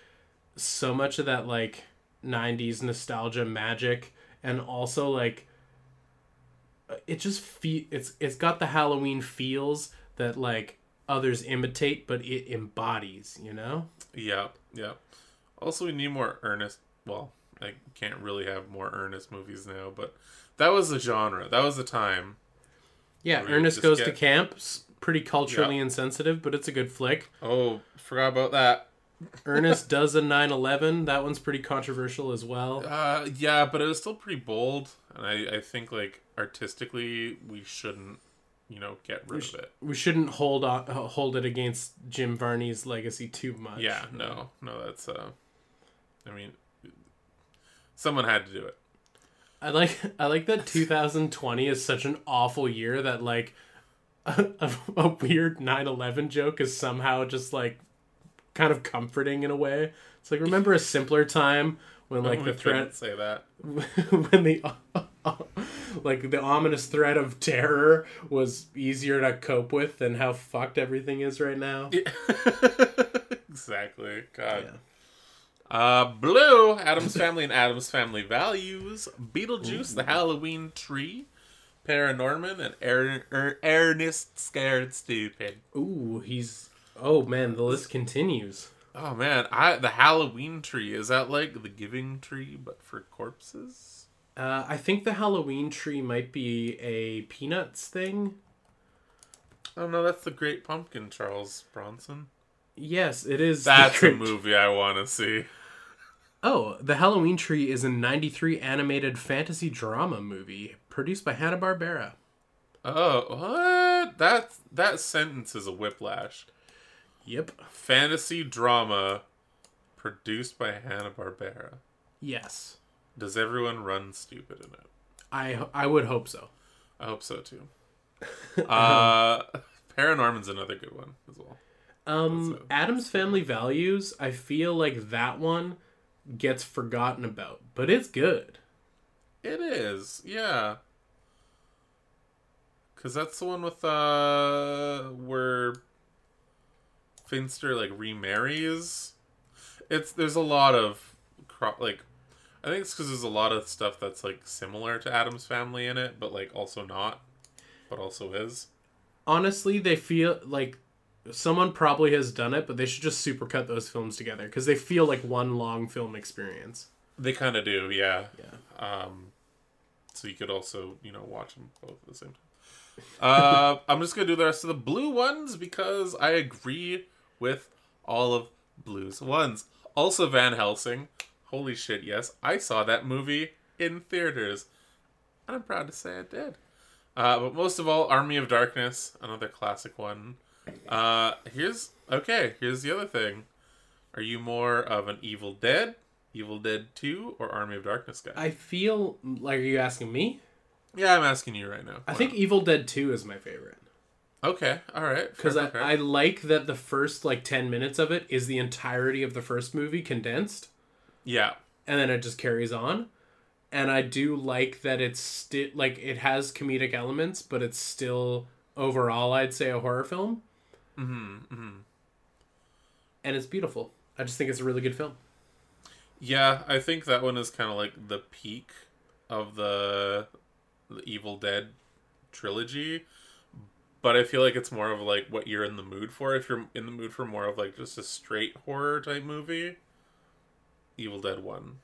so much of that like 90s nostalgia magic and also like it just fe- it's it's got the Halloween feels that like others imitate but it embodies, you know? Yeah, yeah. Also, we need more earnest. Well, I can't really have more earnest movies now, but that was the genre. That was the time. Yeah, Ernest goes to get- camp. s- Pretty culturally Yeah. insensitive, but it's a good flick. Oh, forgot about that. Ernest does a 9/11. That one's pretty controversial as well. Uh, yeah, but it was still pretty bold, and I, I think like artistically, we shouldn't, you know, get rid of it. We shouldn't hold on, uh, hold it against Jim Varney's legacy too much. Yeah, no, no, that's uh, I mean, someone had to do it. I like I like that 2020 is such an awful year that like a, a, weird 9/11 joke is somehow just like kind of comforting in a way. It's like remember a simpler time when like the threat say that. when the like the ominous threat of terror was easier to cope with than how fucked everything is right now. exactly. God. Yeah. Uh, Blue, Addams Family and Addams Family Values, Beetlejuice, The Halloween Tree, Paranorman, and er- er- Ernest Scared Stupid. Ooh, he's oh man, the list continues. Oh man, I the Halloween tree is that like the Giving Tree but for corpses? Uh, I think the Halloween tree might be a Peanuts thing. Oh no, that's the Great Pumpkin, Charles Bronson. Yes, it is. That's a movie I want to see. Oh, the Halloween tree is a '93 animated fantasy drama movie produced by Hanna Barbera. Oh, what? That that sentence is a whiplash. Yep. Fantasy drama produced by Hanna Barbera. Yes, Does everyone run stupid in it? I I would hope so. I hope so too. Uh, Paranorman's another good one as well. Um. Addams Family Values. I feel like that one gets forgotten about, but it's good. It is, yeah. Cause that's the one with uh where Fester like remarries. It's there's a lot of like I think it's because there's a lot of stuff that's like similar to Addams Family in it, but like also not, but also is. Honestly, they feel like someone probably has done it, but they should just supercut those films together because they feel like one long film experience. They kind of do, yeah. Yeah. Um, so you could also, you know, watch them both at the same time. Uh, I'm just gonna do the rest of the blue ones because I agree with all of blues ones. Also, Van Helsing. Holy shit! Yes, I saw that movie in theaters, and I'm proud to say I did. Uh, but most of all, Army of Darkness, another classic one. Uh, here's okay. Here's the other thing. Are you more of an Evil Dead, Evil Dead Two, or Army of Darkness guy? I feel like are you asking me? Yeah, I'm asking you right now. I think Evil Dead Two is my favorite Okay, all right. because I. I like that the first like ten minutes of it is the entirety of the first movie condensed. yeah, and then it just carries on. And I do like that it's still like it has comedic elements, but it's still overall I'd say a horror film, hmm hmm and it's beautiful. I just think it's a really good film. yeah. I think that one is kind of like the peak of the, the Evil Dead trilogy. But I feel like it's more of like what you're in the mood for. If you're in the mood for more of like just a straight horror type movie, Evil Dead One.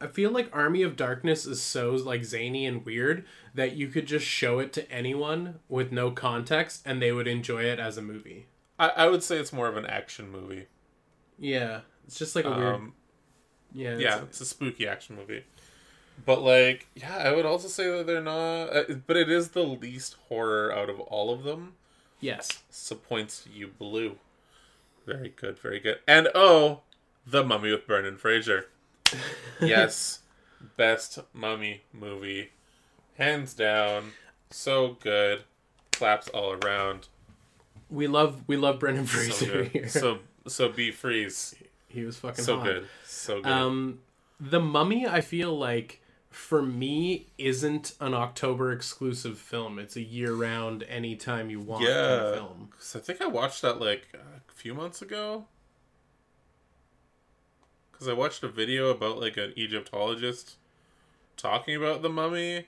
I feel like Army of Darkness is so like zany and weird that you could just show it to anyone with no context and they would enjoy it as a movie. I, I would say it's more of an action movie. Yeah, it's just like a weird. Um, Yeah, it's- yeah, it's a spooky action movie. But like, yeah, I would also say that they're not. Uh, but it is the least horror out of all of them. Yes. So points to you, Blue. Very good, very good. And oh, the Mummy with Brendan Fraser. Yes, best Mummy movie, hands down. So good, claps all around. We love we love Brendan Fraser here. So so be freeze. he was fucking So hot. good. So good. Um, the Mummy, I feel like for me isn't an October exclusive film. It's a year round, anytime you want kind of Yeah. film. 'Cause I think I watched that like a few months ago. Because I watched a video about like an Egyptologist talking about the mummy,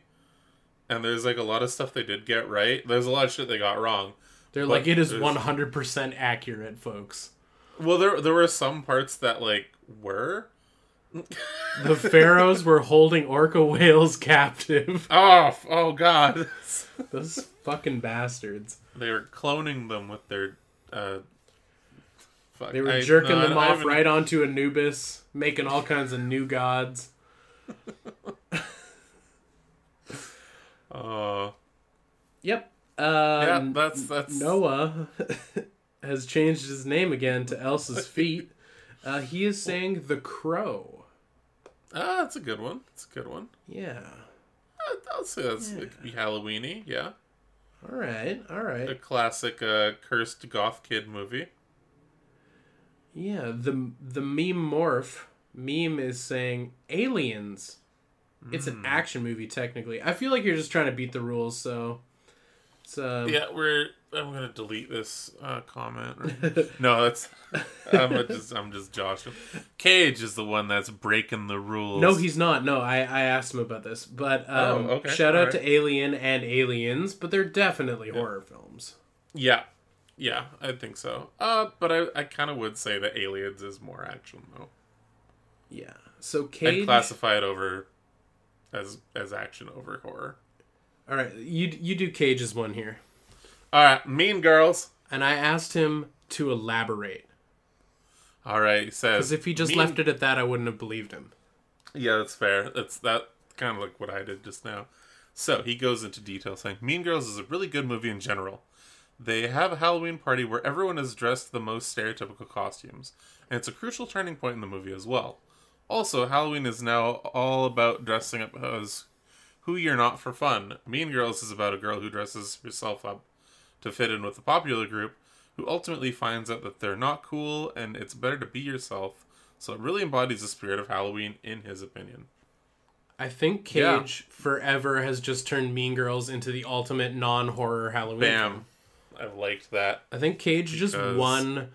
and there's like a lot of stuff they did get right. There's a lot of shit they got wrong. They're like, it is 100% accurate, folks. Well, there there were some parts that like were. The pharaohs were holding orca whales captive. Oh, oh God! Those fucking bastards. they were cloning them with their. Uh, fuck, They were I- jerking no, them I off right onto Anubis, making all kinds of new gods. Oh, Yep. yeah, Um, that's that's Noah has changed his name again to Elsa's feet. Uh, he is saying the crow. Ah, that's a good one. That's a good one. Yeah. Uh, I'll say that's it could be Halloweeny, yeah. All right. All right. A classic uh, cursed goth kid movie. Yeah. The the meme morph meme is saying aliens. It's an action movie technically. I feel like you're just trying to beat the rules, so it's um, Yeah, we're. I'm gonna delete this uh, comment. no, that's. I'm just. I'm just joshing. Cage is the one that's breaking the rules. No, he's not. No, I, I asked him about this. But um, Oh, okay. shout out Alright. to Alien and Aliens, but they're definitely horror films. Yeah, yeah, I think so. Uh, but I, I kind of would say that Aliens is more action though. Yeah. So Cage I'd classify it over as as action over horror. All right, you you do Cage's one here, All right, Mean Girls. and I asked him to elaborate All right, he says because if he just Mean- left it at that, I wouldn't have believed him. Yeah, that's fair. That's that kind of like what I did just now. So he goes into detail saying Mean Girls is a really good movie in general. They have a Halloween party where everyone is dressed the most stereotypical costumes, and it's a crucial turning point in the movie as well. Also, Halloween is now all about dressing up as who you're not for fun. Mean Girls is about a girl who dresses herself up to fit in with the popular group, who ultimately finds out that they're not cool and it's better to be yourself. So it really embodies the spirit of Halloween, in his opinion. I think Yeah. Cage forever has just turned Mean Girls into the ultimate non-horror Halloween. Bam. I've liked that. I think Cage just won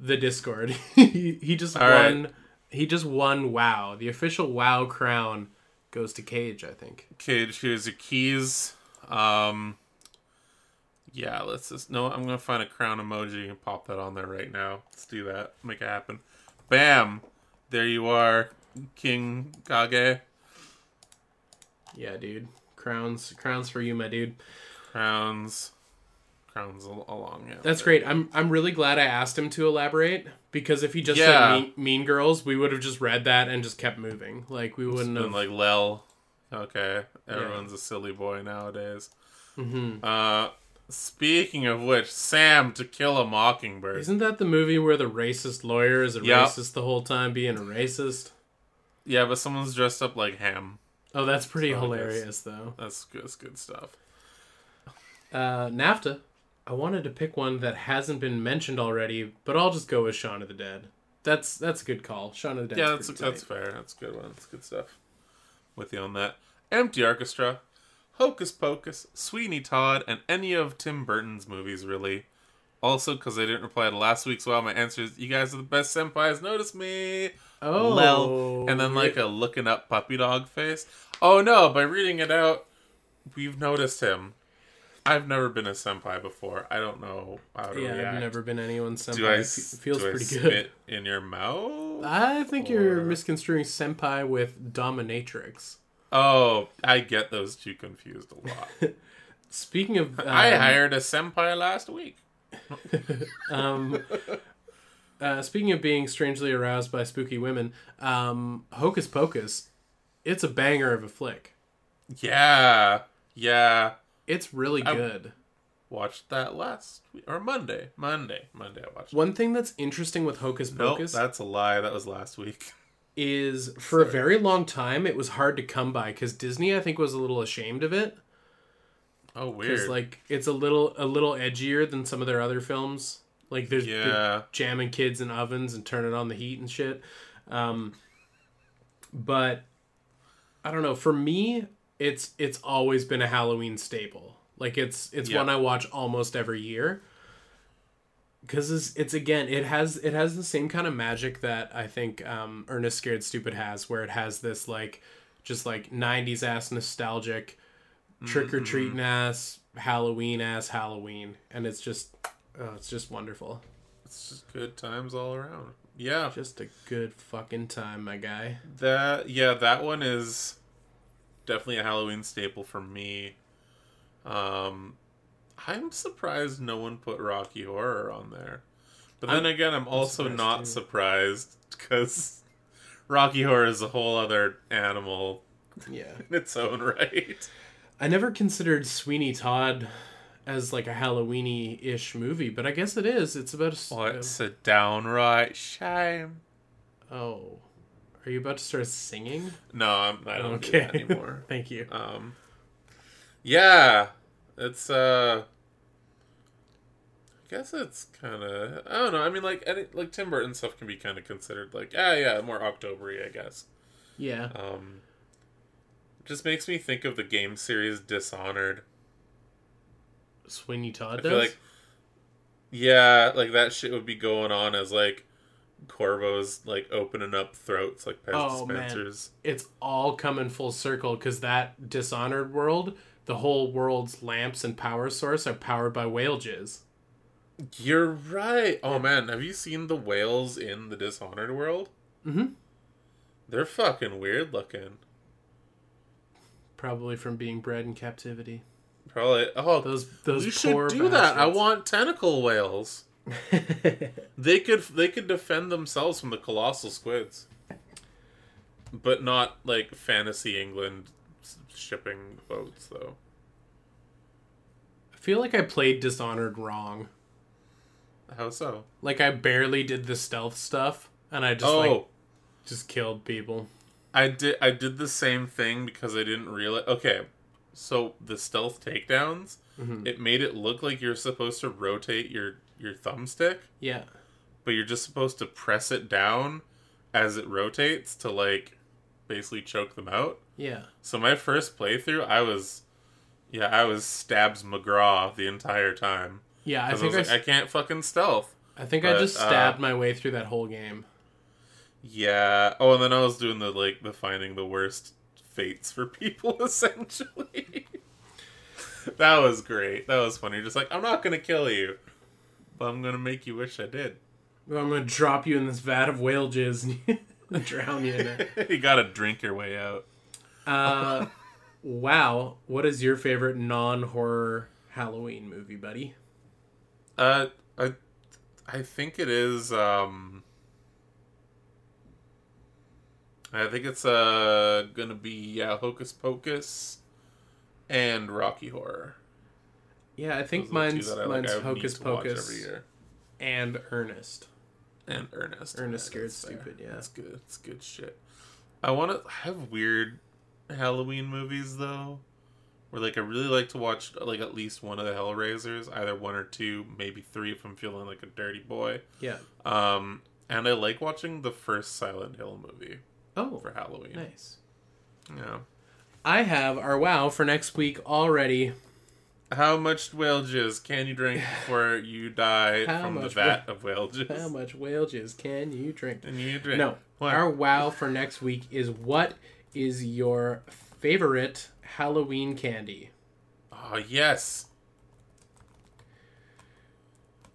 the Discord. he, he just All won. right. He just won WoW. The official WoW crown goes to Cage. I think. Cage, here's your keys. Um, yeah, let's just. No, I'm going to find a crown emoji and pop that on there right now. Let's do that. Make it happen. Bam. There you are, King Kage. Yeah, dude. Crowns, crowns for you, my dude. Crowns. Crowns along, yeah. That's great. I'm I'm really glad I asked him to elaborate because if he just Yeah. said mean, mean Girls, we would have just read that and just kept moving. Like we wouldn't been have. like Lel. Okay, everyone's a silly boy nowadays. Mhm. Uh, speaking of which, Sam to Kill a Mockingbird. Isn't that the movie where the racist lawyer is a Yep. racist the whole time being a racist? yeah, but someone's dressed up like Ham. Oh, that's pretty So hilarious, though. That's good. That's good stuff. Uh, NAFTA. I wanted to pick one that hasn't been mentioned already, but I'll just go with Shaun of the Dead. That's that's a good call. Shaun of the Dead. yeah, that's that's fair. That's a good one. That's good stuff. With you on that. Empty Orchestra, Hocus Pocus, Sweeney Todd, and any of Tim Burton's movies, really. Also, because I didn't reply to last week's well, my answer is you guys are the best senpais. Notice me. Oh, Lel. And then like a looking up puppy dog face. Oh no, by reading it out, we've noticed him. I've never been a senpai before. I don't know how to yeah, react. I've never been anyone's senpai. Do I It feels do I pretty spit good. in your mouth? I think you're misconstruing senpai with dominatrix. Oh, I get those two confused a lot. Speaking of, um, I hired a senpai last week. um, uh, speaking of being strangely aroused by spooky women, um, Hocus Pocus, it's a banger of a flick. Yeah, yeah. It's really I- good. Watched that last week or Monday. Monday, Monday. I watched. One thing that's interesting with Hocus Nope, Pocus that's a lie. That was last week. is for a very long time it was hard to come by because Disney I think was a little ashamed of it Oh, because weird. like it's a little a little edgier than some of their other films. Like there's they're yeah, jamming kids in ovens and turning on the heat and shit. Um, but I don't know. For me, it's it's always been a Halloween staple. Like it's it's Yeah. one I watch almost every year. Because it's, it's again, it has it has the same kind of magic that I think um, Ernest Scared Stupid has, where it has this like just like '90s ass nostalgic, trick or treating ass Halloween ass Halloween, and it's just oh, it's just wonderful. it's just good times all around. Yeah, Just a good fucking time, my guy. that yeah, that one is definitely a Halloween staple for me. Um, I'm surprised no one put Rocky Horror on there, but then I'm- again, I'm also surprised not too. surprised because Rocky Horror is a whole other animal Yeah. in its own right. I never considered Sweeney Todd as like a Halloweeny ish movie, but I guess it is. It's about a. s- What's a downright shame? oh. Are you about to start singing? No, I'm, I don't do Okay. that anymore. Thank you. Um, yeah, it's uh, I guess it's kind of I don't know. I mean, like any, like Tim Burton stuff can be kind of considered like ah yeah more Octobery, I guess. Yeah. Um, just makes me think of the game series Dishonored. Sweeney Todd I does? feel like yeah, like that shit would be going on as like Corvo's like opening up throats like Pez Oh, man. it's all coming full circle because that Dishonored world, the whole world's lamps and power source are powered by whale jizz. You're right. Oh man, have you seen the whales in the Dishonored world? Mhm. They're fucking weird looking. Probably from being bred in captivity. Probably. Oh, Those those you should do that. I want tentacle whales. They could they could defend themselves from the colossal squids, but not like fantasy England shipping boats though. I feel like I played Dishonored wrong. How so? Like I barely did the stealth stuff, and I just oh, like just killed people. I did I did the same thing because I didn't realize. Okay, so the stealth takedowns, Mhm. it made it look like you're supposed to rotate your your thumbstick, Yeah, but you're just supposed to press it down as it rotates to like basically choke them out. yeah. So my first playthrough, I was, yeah, I was stabs McGraw the entire time. Yeah, I, think I, was like, I can't fucking stealth. I think I but, just uh, stabbed my way through that whole game. Yeah. Oh, and then I was doing the like the finding the worst fates for people essentially. that was great. That was funny. Just like I'm not gonna kill you, but I'm gonna make you wish I did. Well, I'm gonna drop you in this vat of whale jizz and drown you in it. you gotta drink your way out. Uh, wow. What is your favorite non-horror Halloween movie, buddy? Uh, I, I think it is. Um, I think it's uh gonna be yeah, Hocus Pocus, and Rocky Horror. Yeah, I think Those are the two mine's I, mine's need Hocus Pocus and Ernest. And Ernest. Ernest Yeah, Scared fair. Stupid, yeah. that's good. It's good shit. I want to have weird Halloween movies though, where like I really like to watch like at least one of the Hellraisers, either one or two, maybe three if I'm feeling like a dirty boy. Yeah. Um, and I like watching the first Silent Hill movie Oh, for Halloween. nice. Yeah. I have our wow for next week already. How much whale juice can you drink before you die How from the vat of whale juice? How much whale jizz can you drink? And you drink. No, What? our wow for next week is what is your favorite Halloween candy? Oh yes.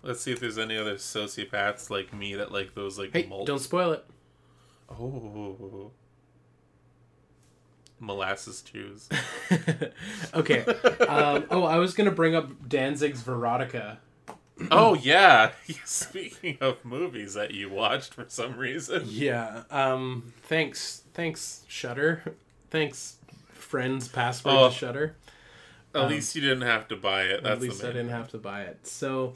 Let's see if there's any other sociopaths like me that like those like Hey, malt. don't spoil it. Oh. Molasses chews. okay. Um, oh, I was gonna bring up Danzig's Verotika. oh yeah. Speaking of movies that you watched for some reason. Yeah. Um. Thanks. Thanks, Shudder. Thanks, friends. Password Oh. to Shudder. At Um, least you didn't have to buy it. That's At least the I didn't have to buy it. So,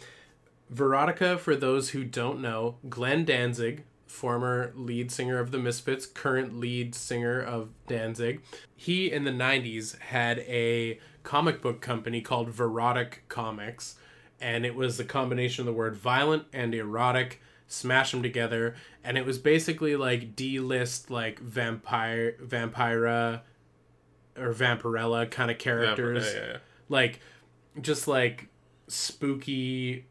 Verotika, for those who don't know, Glenn Danzig, former lead singer of the Misfits, current lead singer of Danzig, he in the 90s had a comic book company called Verotik Comics, and it was a combination of the word violent and erotic. Smash them together, and it was basically like D-list, like vampire, vampira, or vampirella kind of Yeah, characters yeah, yeah. like just like spooky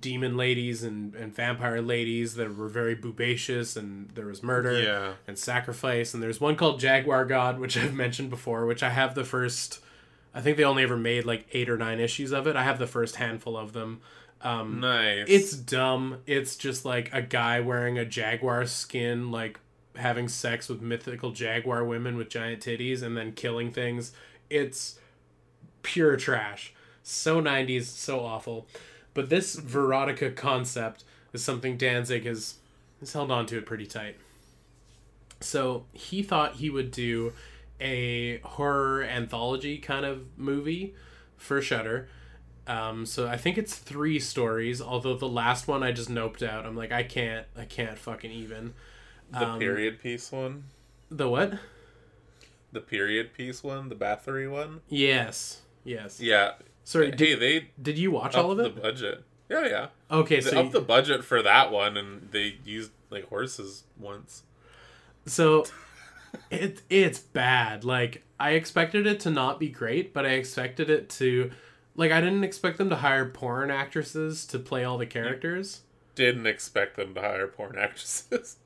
demon ladies and, and vampire ladies that were very boobacious and there was murder Yeah. and sacrifice and there's one called jaguar god which i've mentioned before which i have the first i think they only ever made like eight or nine issues of it i have the first handful of them um, Nice. it's dumb it's just like a guy wearing a jaguar skin like having sex with mythical jaguar women with giant titties and then killing things it's pure trash so 90s so awful but this Verotika concept is something danzig has has held on to it pretty tight so he thought he would do a horror anthology kind of movie for Shudder um, so I think it's three stories. Although the last one I just noped out. I'm like, I can't, I can't fucking even. The um, period piece one. The what? The period piece one. The Bathory one. Yes, yes. Yeah. Sorry, hey, did, they did you watch all of it? the budget. Yeah, yeah. Okay, They so upped the budget for that one, and they used like horses once. so it it's bad. Like I expected it to not be great, but I expected it to. Like I didn't expect them to hire porn actresses to play all the characters. Didn't expect them to hire porn actresses.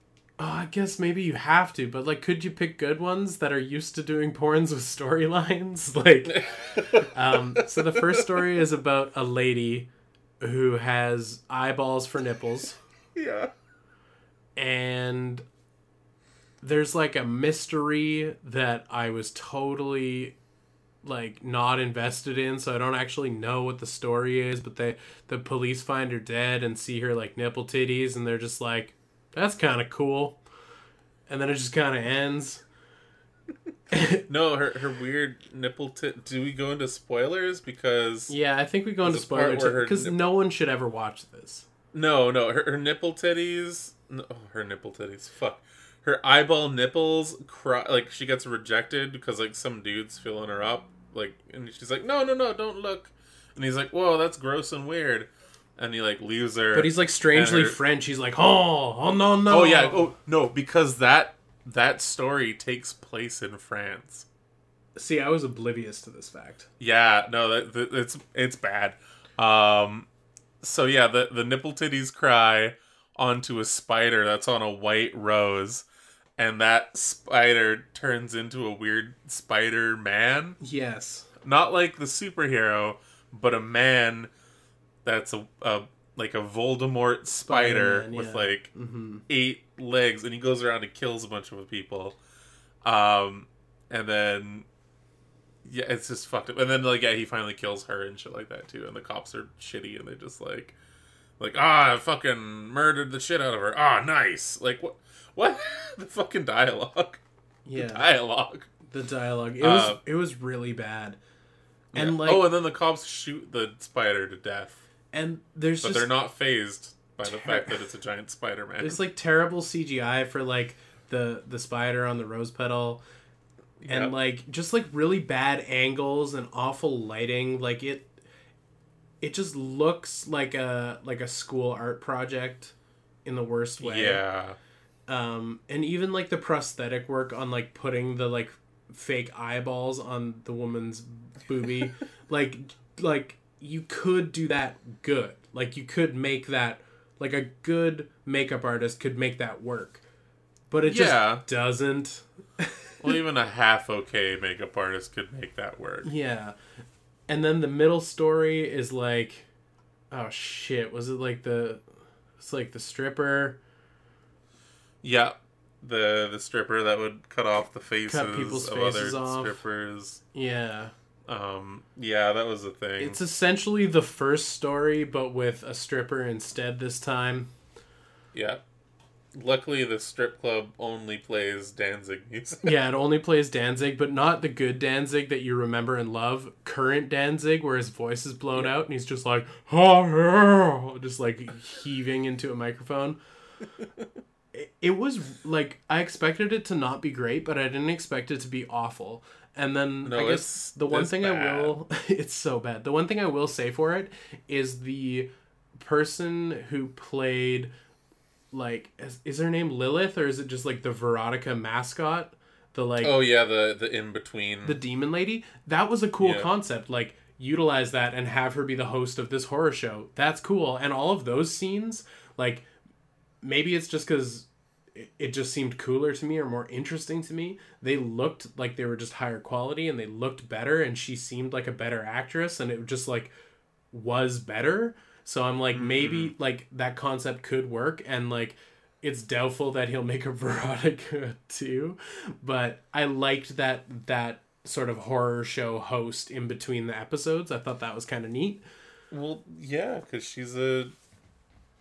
Oh, I guess maybe you have to, but like, could you pick good ones that are used to doing porns with storylines? Like, um, so the first story is about a lady who has eyeballs for nipples, yeah. and there's like a mystery that I was totally like not invested in so i don't actually know what the story is but they the police find her dead and see her like nipple titties and they're just like that's kind of cool and then it just kind of ends No, her her weird nipple tit. Do we go into spoilers? Because yeah i think we go into There's a part spoilers because no one should ever watch this no, no, her, her nipple titties. No, oh, her nipple titties. Fuck. Her eyeball nipples cry like she gets rejected because like some dude's filling her up. Like, and she's like, "No, no, no, don't look." And he's like, "Whoa, that's gross and weird." And he like leaves her. but he's like strangely her- french he's like oh oh no no Oh yeah. Oh no, because that that story takes place in France. see i was oblivious to this fact Yeah, no, that, that it's it's bad. Um, so yeah, the the nipple titties cry onto a spider that's on a white rose, and that spider turns into a weird spider man. yes Not like the superhero, but a man that's a, a like a Voldemort spider with like mm-hmm. eight legs, and he goes around and kills a bunch of people. Um, and then yeah, it's just fucked up. And then like yeah, he finally kills her and shit like that too. And the cops are shitty, and they just like like ah, I fucking murdered the shit out of her. Ah, nice. Like what? What the fucking dialogue? yeah Dialogue. the dialogue it was Uh, it was really bad and Yeah. like oh, and then the cops shoot the spider to death, and there's but just they're not phased by the fact that it's a giant spider man. there's like terrible cgi for like the the spider on the rose petal and Yep. like just like really bad angles and awful lighting like it it just looks like a like a school art project in the worst way yeah. um and even like the prosthetic work on like putting the like fake eyeballs on the woman's boobie like like you could do that good like you could make that like a good makeup artist could make that work but it Yeah. just doesn't Well, even a half okay makeup artist could make that work. yeah and then the middle story is like oh shit was it like the it's like the stripper Yeah, the the stripper that would cut off the faces people's of faces other off. strippers. yeah Um, yeah, that was a thing. It's essentially the first story, but with a stripper instead this time. yeah. Luckily, the strip club only plays Danzig music. Yeah, it only plays Danzig, but not the good Danzig that you remember and love. Current Danzig, where his voice is blown out and he's just like, oh, just like heaving into a microphone. it was like I expected it to not be great, but I didn't expect it to be awful. And then No, I guess the one thing I will it's so bad. The one thing I will say for it is the person who played like is, is her name Lilith or is it just like the Verotika mascot? The like Oh yeah, the the in between. the demon lady that was a cool Yeah. concept like utilize that and have her be the host of this horror show that's cool and all of those scenes like maybe it's just because it, it just seemed cooler to me or more interesting to me they looked like they were just higher quality and they looked better and she seemed like a better actress and it just like was better so i'm like maybe mm-hmm. like that concept could work and like it's doubtful that he'll make a Verotika too, but I liked that that sort of horror show host in between the episodes. I thought that was kind of neat. well, yeah, because she's a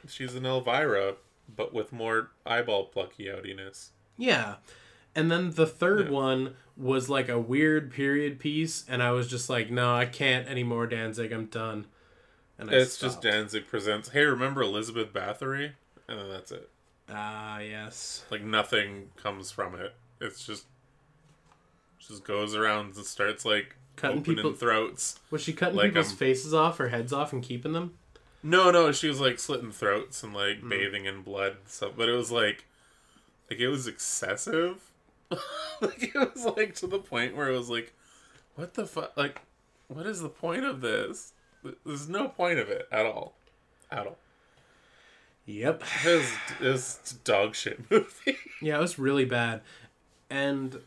she's an Elvira, but with more eyeball plucky outiness. Yeah. And then the third Yeah. one was like a weird period piece, and I was just like, no, I can't anymore, Danzig. I'm done. And I It's just. Danzig presents. Hey, remember Elizabeth Bathory? And then that's it. Ah, yes. Like nothing comes from it. It's just just goes around and starts like Cutting opening people- throats. Was she cutting Like, people's um, faces off or heads off and keeping them? No, no, she was like slitting throats and like Hmm. bathing in blood and stuff. But it was like, like it was excessive. like it was like to the point where it was like, what the fuck? Like, what is the point of this? There's no point of it at all, at all. Yep. This dog shit movie. Yeah, it was really bad, and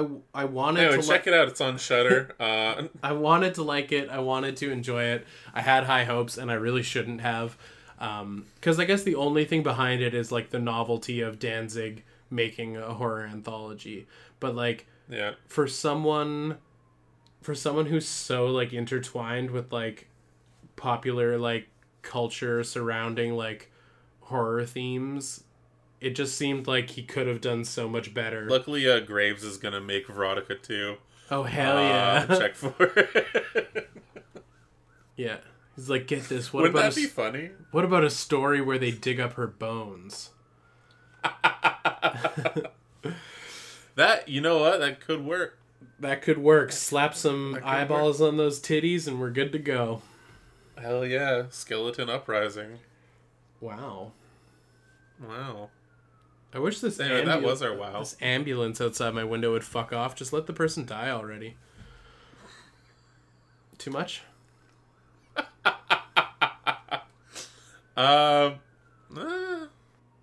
I I wanted anyway, to check li- it out. It's on Shudder. Uh, I wanted to like it. I wanted to enjoy it. I had high hopes, and I really shouldn't have, because I guess the only thing behind it is like the novelty of Danzig making a horror anthology. But like Yeah. for someone for someone who's so like intertwined with like popular like culture surrounding like horror themes it just seemed like he could have done so much better Luckily, uh, Graves is gonna make Verotika too. oh hell Uh, yeah check for it. yeah he's like get this what Wouldn't about that a, be funny? what about a story where they dig up her bones That you know what? That could work. that could work slap some eyeballs on those titties and we're good to go Hell yeah! Skeleton uprising. wow Wow. I wish this Anyway, that was our wow. This ambulance outside my window would fuck off. Just let the person die already. Too much? Um. Uh,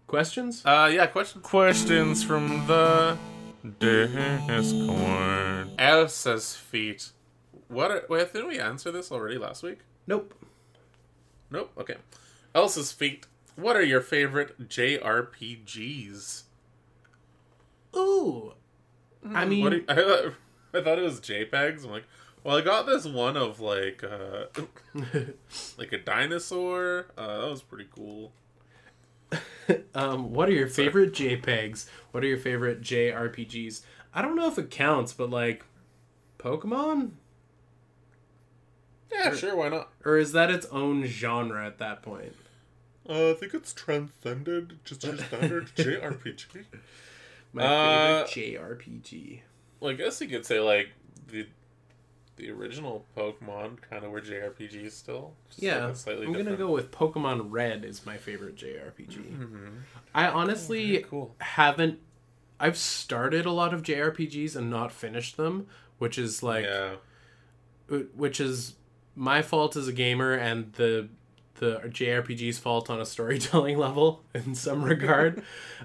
Questions? uh, yeah. Question. Questions from the Discord. Elsa's feet. What? Are, wait, didn't we answer this already last week? Nope. Nope. Okay. Elsa's feet. What are your favorite JRPGs? Ooh. I mean, you- I, thought, I thought it was JPEGs. I'm like, well, I got this one of like, uh, like a dinosaur. Uh, that was pretty cool. um, what are your favorite JPEGs? What are your favorite JRPGs? I don't know if it counts, but like Pokemon? Yeah, sure. Why not? Or is that its own genre at that point? Uh, I think it's transcended just your standard JRPG. My Uh, favorite JRPG. Well, I guess you could say like the the original Pokemon kind of were JRPGs still. Like Yeah, a slightly I'm gonna go with Pokemon Red is my favorite JRPG. Mhm. I honestly Very cool. haven't. I've started a lot of JRPGs and not finished them, which is like, yeah. which is my fault as a gamer and the the JRPG's fault on a storytelling level in some regard.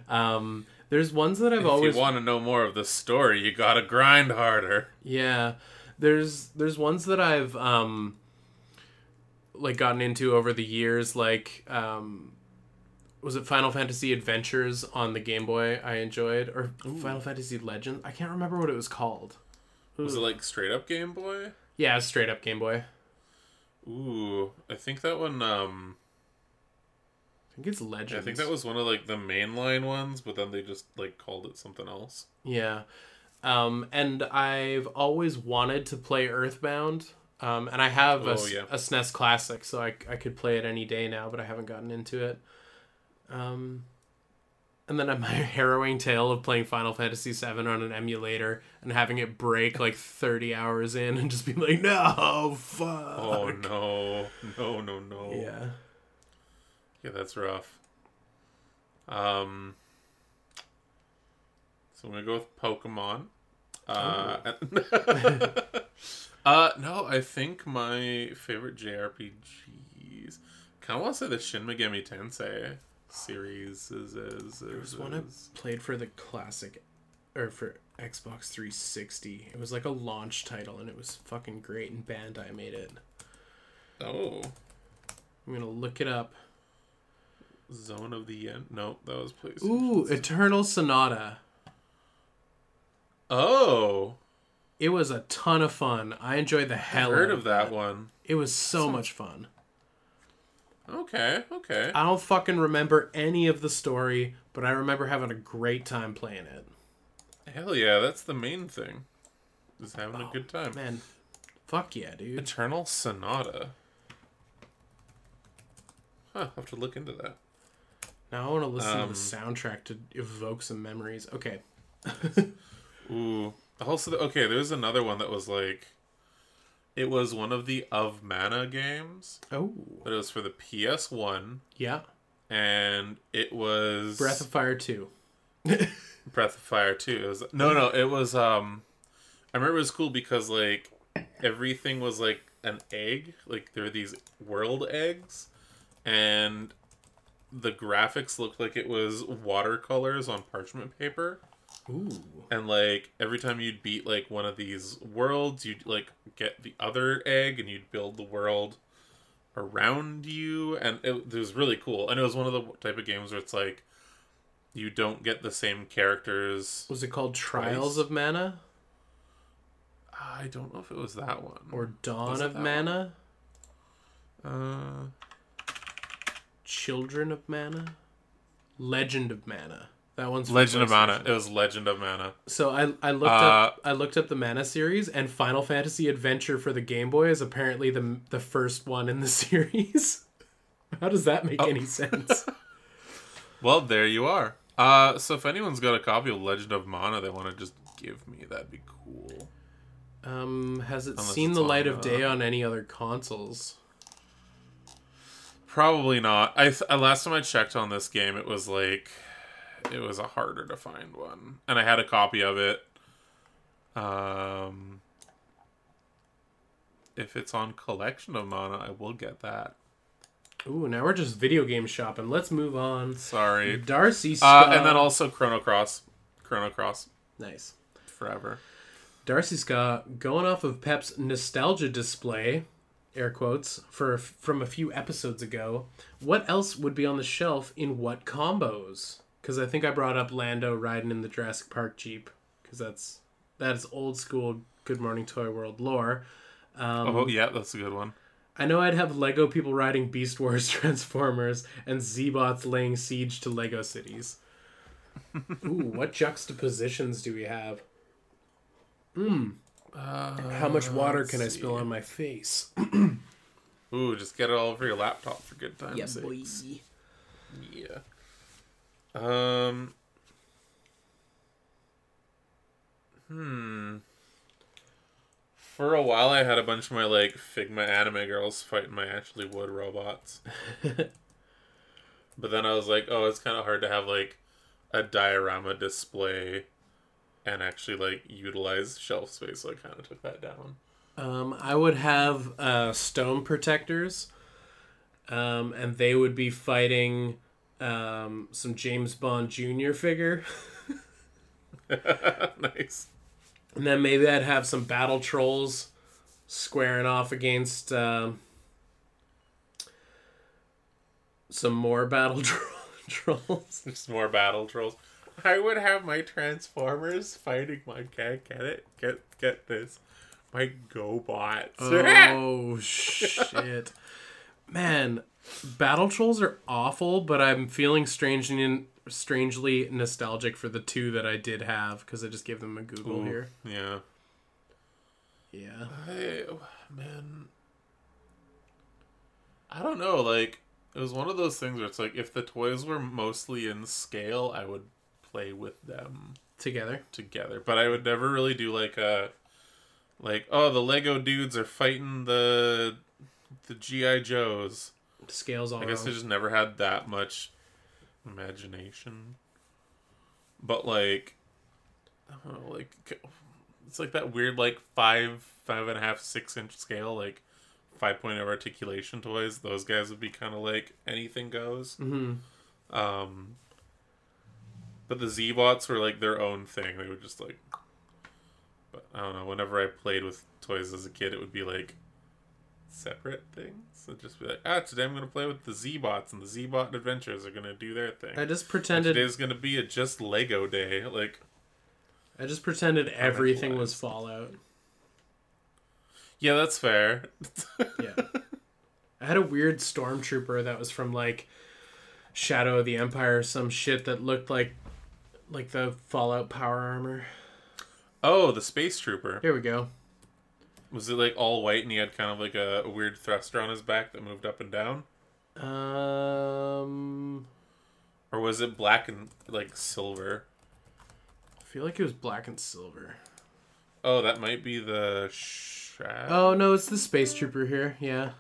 um, there's ones that I've If always you want to know more of the story, you gotta grind harder. Yeah. There's there's ones that I've um like gotten into over the years like um was it Final Fantasy Adventures on the Game Boy I enjoyed or Final Fantasy Legends? I can't remember what it was called. Was it like straight up Game Boy? Yeah, straight up Game Boy. Ooh, I think that one. Um, I think it's Legends. I think that was one of like the mainline ones, but then they just like called it something else. Yeah. Um, and I've always wanted to play Earthbound. Um, and I have a, Oh, yeah. a SNES Classic, so I, I could play it any day now, but I haven't gotten into it. Um, and then my harrowing tale of playing Final Fantasy VII on an emulator and having it break like 30 hours in and just be like, no, fuck. Oh no, no, no, no. Yeah. Yeah, that's rough. Um, so I'm gonna go with Pokemon. Uh, uh, no, I think my favorite JRPGs. Kind of want to say the Shin Megami Tensei series is is, There's is, one I played for the classic, or for Xbox 360. It was like a launch title, and it was fucking great. And Bandai made it. oh I'm gonna look it up. Zone of the End. No, that was PlayStation. Ooh, Eternal Sonata. Oh, It was a ton of fun. I enjoyed the I hell heard out of that one. It was so much fun. Okay, okay. I don't fucking remember any of the story, but I remember having a great time playing it. Hell yeah, that's the main thing. Just having a good time. Man, fuck yeah, dude. Eternal Sonata. Huh, I'll have to look into that. Now I want to listen Um, to the soundtrack to evoke some memories. Okay. Ooh. Also, okay, there's another one that was like. It was one of the Of Mana games, Oh. but it was for the PS1, Yeah. and it was Breath of Fire 2. Breath of Fire 2. It was no, no, it was um I remember it was cool because like everything was like an egg, like there were these world eggs and the graphics looked like it was watercolors on parchment paper Ooh. and like every time you'd beat like one of these worlds, you'd like get the other egg and you'd build the world around you and it, it was really cool. And it was one of the type of games where it's like you don't get the same characters Was it called Trials Twice. of Mana? I don't know if it was that one. or Dawn of Mana, uh, Children of Mana, Legend of Mana. That one's Legend of Mana. It was Legend of Mana. So I I looked Uh, up I looked up the Mana series and Final Fantasy Adventure for the Game Boy is apparently the the first one in the series. How does that make Oh. any sense? Well, there you are. Uh, so if anyone's got a copy of Legend of Mana they want to just give me, that'd be cool. Um, has it Unless seen the light of day uh, on any other consoles? Probably not. I th- uh, last time I checked on this game, it was like it was a harder to find one, and I had a copy of it. Um, if it's on collection of mana, I will get that. Ooh, now we're just video game shopping. Let's move on. Sorry. Darcy Uh, and then also Chrono Cross, Chrono Cross nice. forever. Darcy Scott going off of Pep's nostalgia display, air quotes, for from a few episodes ago. What else would be on the shelf in what combos? Because I think I brought up Lando riding in the Jurassic Park Jeep, because that's that's old school Good Morning Toy World lore. Um, oh yeah, that's a good one. I know I'd have Lego people riding Beast Wars Transformers and Z-Bots laying siege to Lego cities. Ooh, what juxtapositions do we have? Mmm. Uh, How much water let's can I spill on my face? Ooh, just get it all over your laptop for good time's sake. Yeah. Um. Hmm. For a while, I had a bunch of my like Figma anime girls fighting my Ashley Wood robots. but then I was like, oh, it's kind of hard to have like a diorama display and actually like utilize shelf space, so I kind of took that down. Um, I would have uh, stone protectors, um, and they would be fighting um, some James Bond Jr. figure. nice. And then maybe I'd have some battle trolls squaring off against um, some more battle tro- trolls. Just more battle trolls. I would have my Transformers fighting my cat. Get it? Get get this. My GoBots. Oh shit, man! Battle trolls are awful, but I'm feeling strangely strangely nostalgic for the two that I did have because I just gave them a Google Ooh. here. yeah. Yeah. I, man. I don't know. Like it was one of those things where it's like if the toys were mostly in scale, I would play with them Together. together. But I would never really do like a like oh the Lego dudes are fighting the the GI Joes. Scales all I guess wrong. just never had that much imagination. But like, I don't know, like it's like that weird like five, five and a half, six inch scale, like five point of articulation toys. Those guys would be kind of like anything goes. Mhm. Um, but the Z bots were like their own thing. They were just like, but I don't know. Whenever I played with toys as a kid, it would be like separate things. It'd just be like, ah, today I'm gonna play with the Z bots, and the Z bot adventures are gonna do their thing. I just pretended. Today's gonna be a just Lego day. Like, I just pretended everything was Fallout. yeah, that's fair. Yeah. I had a weird stormtrooper that was from like Shadow of the Empire, or some shit that looked like like the Fallout power armor. oh, the space trooper. Here we go. Was it like all white and he had kind of like a, a weird thruster on his back that moved up and down? Um, Or was it black and like silver? I feel like it was black and silver. Oh, that might be the. Oh no, it's the space trooper here. Yeah,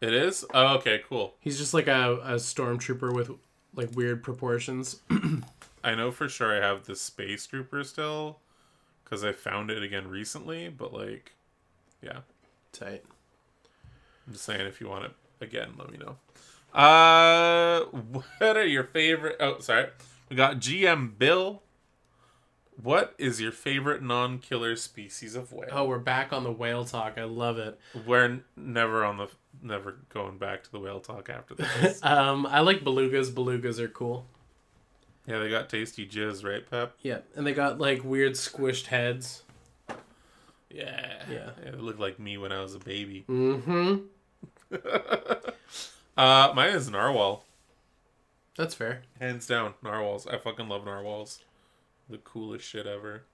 It is? Oh, okay, cool. he's just like a, a stormtrooper with like weird proportions. I know for sure I have the Space Trooper still because I found it again recently, but like, yeah. Tight. I'm just saying if you want it again, let me know. Uh, what are your favorite? Oh, sorry. We got GM Bill. What is your favorite non-killer species of whale? Oh, we're back on the whale talk. I love it. We're n- never on the never going back to the whale talk after this. Um, I like belugas. Belugas are cool. yeah, they got tasty jizz, right, Pep? Yeah, and they got like weird squished heads. Yeah. Yeah. It looked like me when I was a baby. Mm-hmm. uh, mine is narwhal. That's fair. Hands down, narwhals. I fucking love narwhals. The coolest shit ever.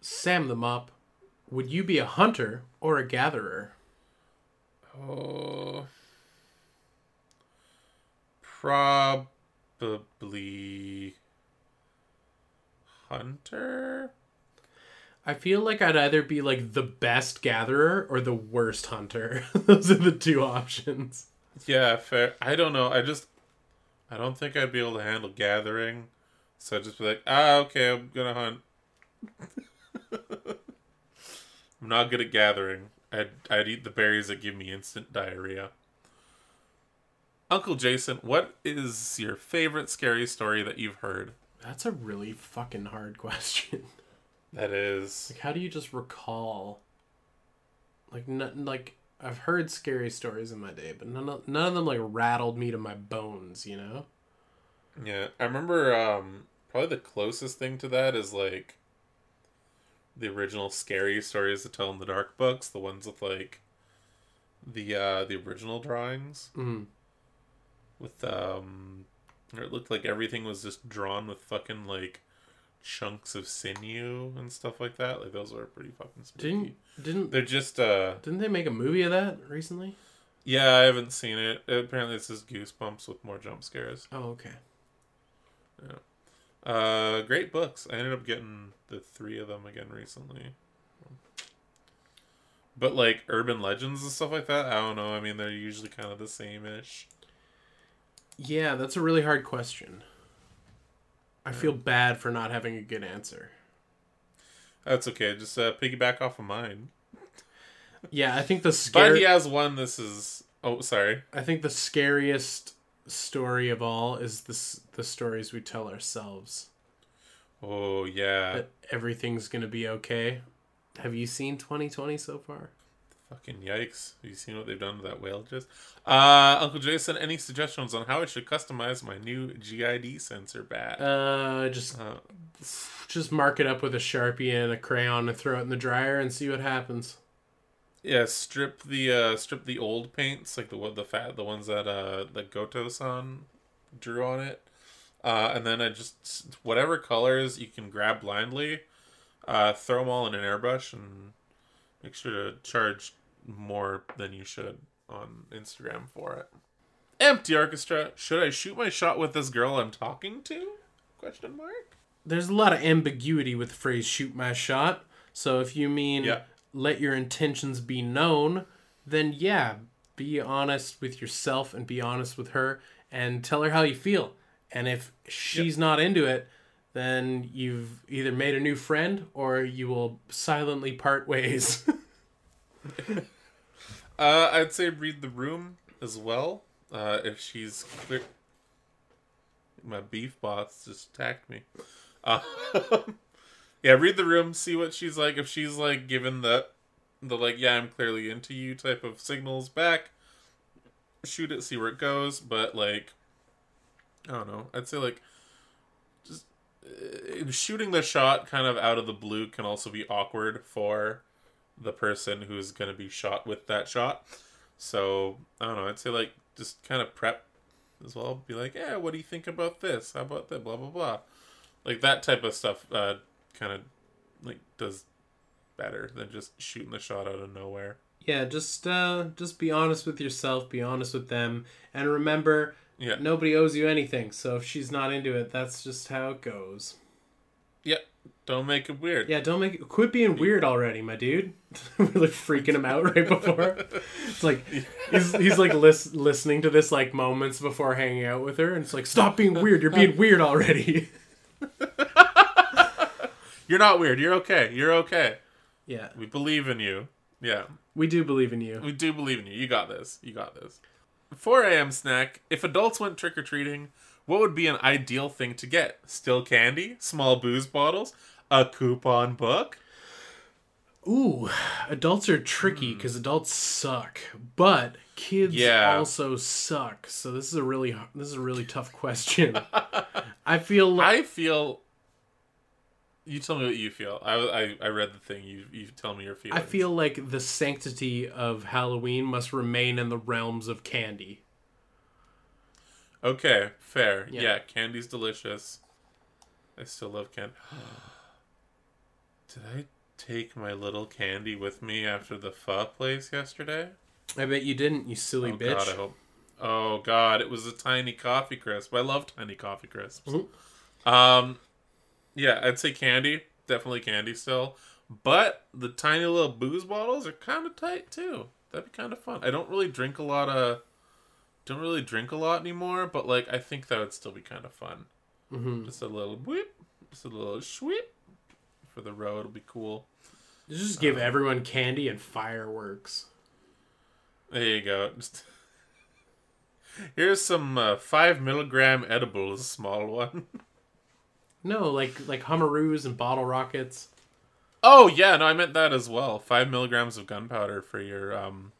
Sam the Mop, would you be a hunter or a gatherer? Oh. Probably. Hunter? I feel like I'd either be like the best gatherer or the worst hunter. Those are the two options. Yeah, fair. I don't know. I just. I don't think I'd be able to handle gathering. So I'd just be like, ah, okay, I'm gonna hunt. I'm not good at gathering. I'd, I'd eat the berries that give me instant diarrhea. Uncle Jason, what is your favorite scary story that you've heard? That's a really fucking hard question. That is. Like, how do you just recall? Like, n- like I've heard scary stories in my day, but none of none of them like rattled me to my bones. You know? Yeah, I remember um probably the closest thing to that is like the original scary stories to tell in the dark books, the ones with like the uh the original drawings Mm. with um where it looked like everything was just drawn with fucking like chunks of sinew and stuff like that. Like those are pretty fucking spooky. Didn't didn't They're just uh didn't they make a movie of that recently? yeah, I haven't seen it. Apparently it's just goosebumps with more jump scares. Oh, okay. Uh, great books. I ended up getting the three of them again recently. But like urban legends and stuff like that, I don't know. I mean, they're usually kind of the same ish. Yeah, that's a really hard question. I feel bad for not having a good answer. That's okay. Just uh, piggyback off of mine. Yeah, I think the But he has one. This is. Oh, sorry. I think the scariest story of all is this the stories we tell ourselves Oh yeah. that everything's gonna be okay. Have you seen 2020 so far? Fucking yikes! Have you seen what they've done to that whale? Just. Uh, Uncle Jason, any suggestions on how I should customize my new GID sensor bat? Uh, just Uh, just mark it up with a sharpie and a crayon and throw it in the dryer and see what happens. Yeah, strip the uh strip the old paints, like the one the fat the ones that uh that Goto-san drew on it. Uh and then I just whatever colors you can grab blindly, uh throw them all in an airbrush and make sure to charge more than you should on Instagram for it. Empty orchestra. Should I shoot my shot with this girl I'm talking to? Question mark. There's a lot of ambiguity with the phrase "shoot my shot." So if you mean Yeah. let your intentions be known, then yeah, be honest with yourself and be honest with her and tell her how you feel. And if she's not into it, then you've either made a new friend or you will silently part ways. Uh, I'd say read the room as well. Uh, if she's clear, my beef boss just attacked me. Uh, yeah, read the room, see what she's like. If she's like given the the like, yeah, I'm clearly into you type of signals back, shoot it, see where it goes. But like, I don't know. I'd say like just uh, shooting the shot kind of out of the blue can also be awkward for the person who's going to be shot with that shot. So, I don't know. I'd say, like, just kind of prep as well. Be like, yeah, what do you think about this? How about that? Blah, blah, blah. Like, that type of stuff uh, kind of, like, does better than just shooting the shot out of nowhere. yeah, just uh just be honest with yourself, be honest with them, and remember Yeah. nobody owes you anything. So if she's not into it, that's just how it goes. Yeah. Don't make it weird. Yeah, don't make it. quit being weird already, my dude. really freaking him out right before. It's like he's he's like lis- listening to this like moments before hanging out with her, and it's like stop being weird. You're being weird already. You're not weird. You're okay. You're okay. yeah, We believe in you. Yeah. we do believe in you. We do believe in you. You got this. You got this. 4 a.m. snack. If adults went trick or treating, what would be an ideal thing to get? Still candy? Small booze bottles? A coupon book? Ooh, adults are tricky hmm. because adults suck, but kids Yeah. also suck. So this is a really this is a really tough question. I feel like I feel. You tell me what you feel. I I, I read the thing. You you tell me your feelings. I feel like the sanctity of Halloween must remain in the realms of candy. Okay, fair. Yeah. Yeah, candy's delicious. I still love candy. Did I take my little candy with me after the pho place yesterday? I bet you didn't, you silly oh bitch. god, I hope. Oh god, it was a tiny coffee crisp. I love tiny coffee crisps. Mhm. Um, yeah, I'd say candy, definitely candy still. But the tiny little booze bottles are kind of tight too. That'd be kind of fun. I don't really drink a lot of, don't really drink a lot anymore. But like, I think that would still be kind of fun. hmm Just a little whip, just a little sweep for the road. It'll be cool. Just give Um, everyone candy and fireworks. There you go. Just here's some uh, five milligram edibles, small one. No, like like Hummeroos and bottle rockets. oh yeah, no, I meant that as well. Five milligrams of gunpowder for your um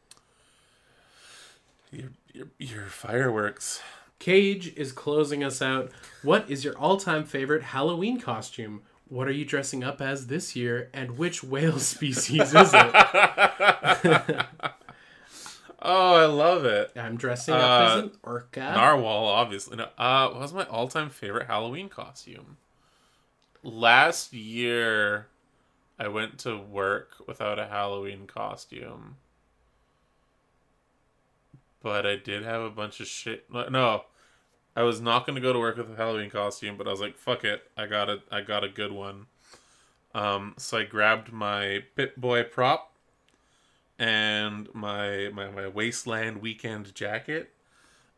your your, your fireworks. Cage is closing us out. What is your all-time favorite Halloween costume? What are you dressing up as this year, and which whale species is it? Oh, I love it. I'm dressing up Uh, as an orca. Narwhal, obviously. No, uh, what was my all-time favorite Halloween costume? Last year, I went to work without a Halloween costume, but I did have a bunch of shit. No, I was not going to go to work with a Halloween costume, but I was like, "Fuck it, I got it. I got a good one." Um, so I grabbed my Pip-Boy prop and my, my my wasteland weekend jacket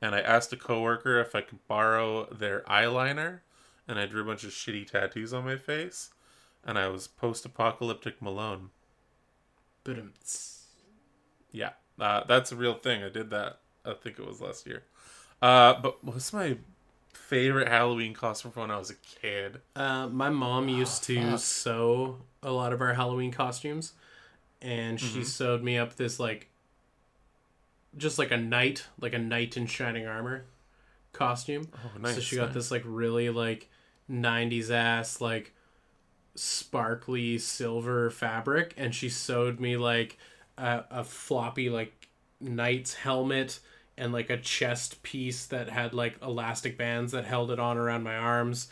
and I asked a coworker if I could borrow their eyeliner, and I drew a bunch of shitty tattoos on my face, and I was post-apocalyptic Malone. Ba-dum-ts. Yeah, uh, that's a real thing. I did that. I think it was last year. Uh, but what's my favorite Halloween costume from when I was a kid? Uh, my mom used to sew a lot of our Halloween costumes, and she Mhm. sewed me up this like, just like a knight, like a knight in shining armor costume. Oh, nice. so she got nice. this like really like '90s ass like sparkly silver fabric, and she sewed me like a, a floppy like knight's helmet and like a chest piece that had like elastic bands that held it on around my arms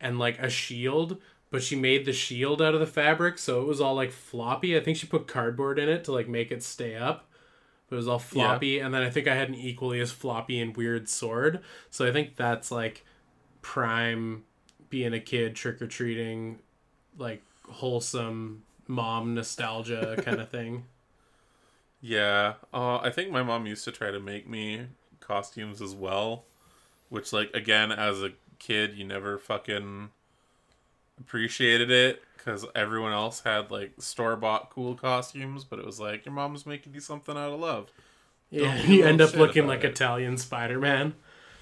and like a shield but she made the shield out of the fabric so it was all like floppy. I think she put cardboard in it to like make it stay up it was all floppy and then i think i had an equally as floppy and weird sword. So i think that's like prime being a kid trick-or-treating like wholesome mom nostalgia kind of thing Yeah, uh, I think my mom used to try to make me costumes as well, which, like, again, as a kid, you never fucking appreciated it because everyone else had like store bought cool costumes, but it was like your mom's making you something out of love. yeah you end up looking like it. italian spider-man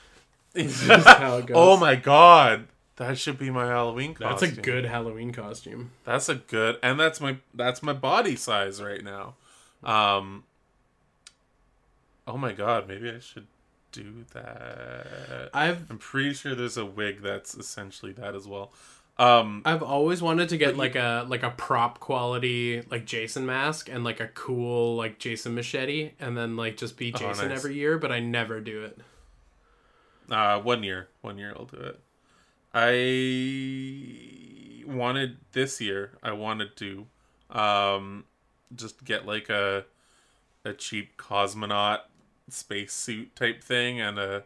just how it goes. oh my god, that should be my Halloween that's a good halloween costume That's a good, and that's my that's my body size right now. Um. Oh my god, maybe I should do that. i've I'm pretty sure there's a wig that's essentially that as well. Um. I've always wanted to get But you- like a like a prop quality like Jason mask and like a cool like Jason machete and then like just be Oh, Jason nice. every year, but I never do it. Uh, one year, one year I'll do it. I wanted this year. I wanted to, um, just get like a a cheap cosmonaut spacesuit type thing and a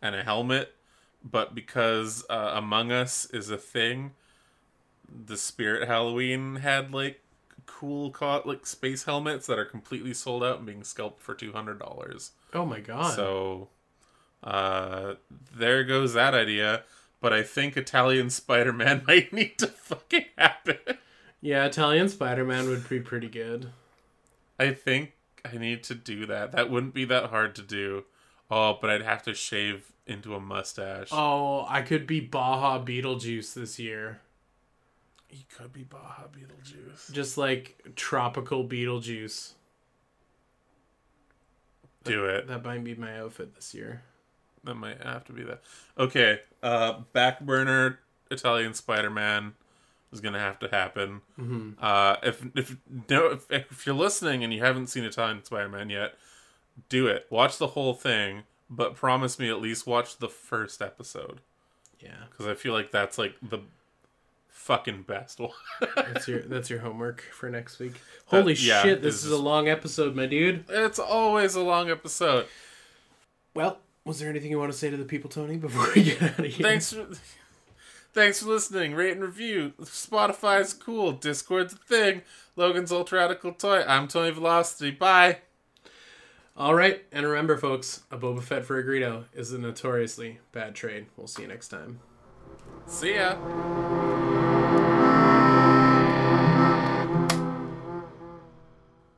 and a helmet, but because uh, Among Us is a thing, the Spirit Halloween had like cool co- like space helmets that are completely sold out and being scalped for two hundred dollars. Oh my god. So uh there goes that idea. But I think Italian Spider Man might need to fucking happen. Yeah, Italian Spider-Man would be pretty good. I think I need to do that. That wouldn't be that hard to do. Oh, but I'd have to shave into a mustache. Oh, I could be Baja Beetlejuice this year. He could be Baja Beetlejuice. Just like tropical Beetlejuice. Do it. That might be my outfit this year. That might have to be that. Okay. Uh back burner Italian Spider Man. Is gonna have to happen. Uh, if if no if, if you're listening and you haven't seen Italian Spider-Man yet, do it. Watch the whole thing, but promise me at least watch the first episode Yeah, because I feel like that's like the fucking best one. that's your that's your homework for next week. Holy yeah, shit, this this is is- a long episode, my dude. it's always a long episode. Well, was there anything you want to say to the people, Tony, before we get out of here? Thanks for thanks for listening. Rate and review. Spotify's cool. Discord's a thing. Logan's Ultra Radical Toy. I'm Tony Velocity. Bye. All right, and remember, folks, a Boba Fett for a Greedo is a notoriously bad trade. We'll see you next time. See ya.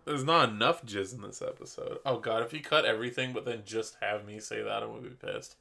There's not enough jizz in this episode. Oh god, if you cut everything but then just have me say that, I'm gonna be pissed.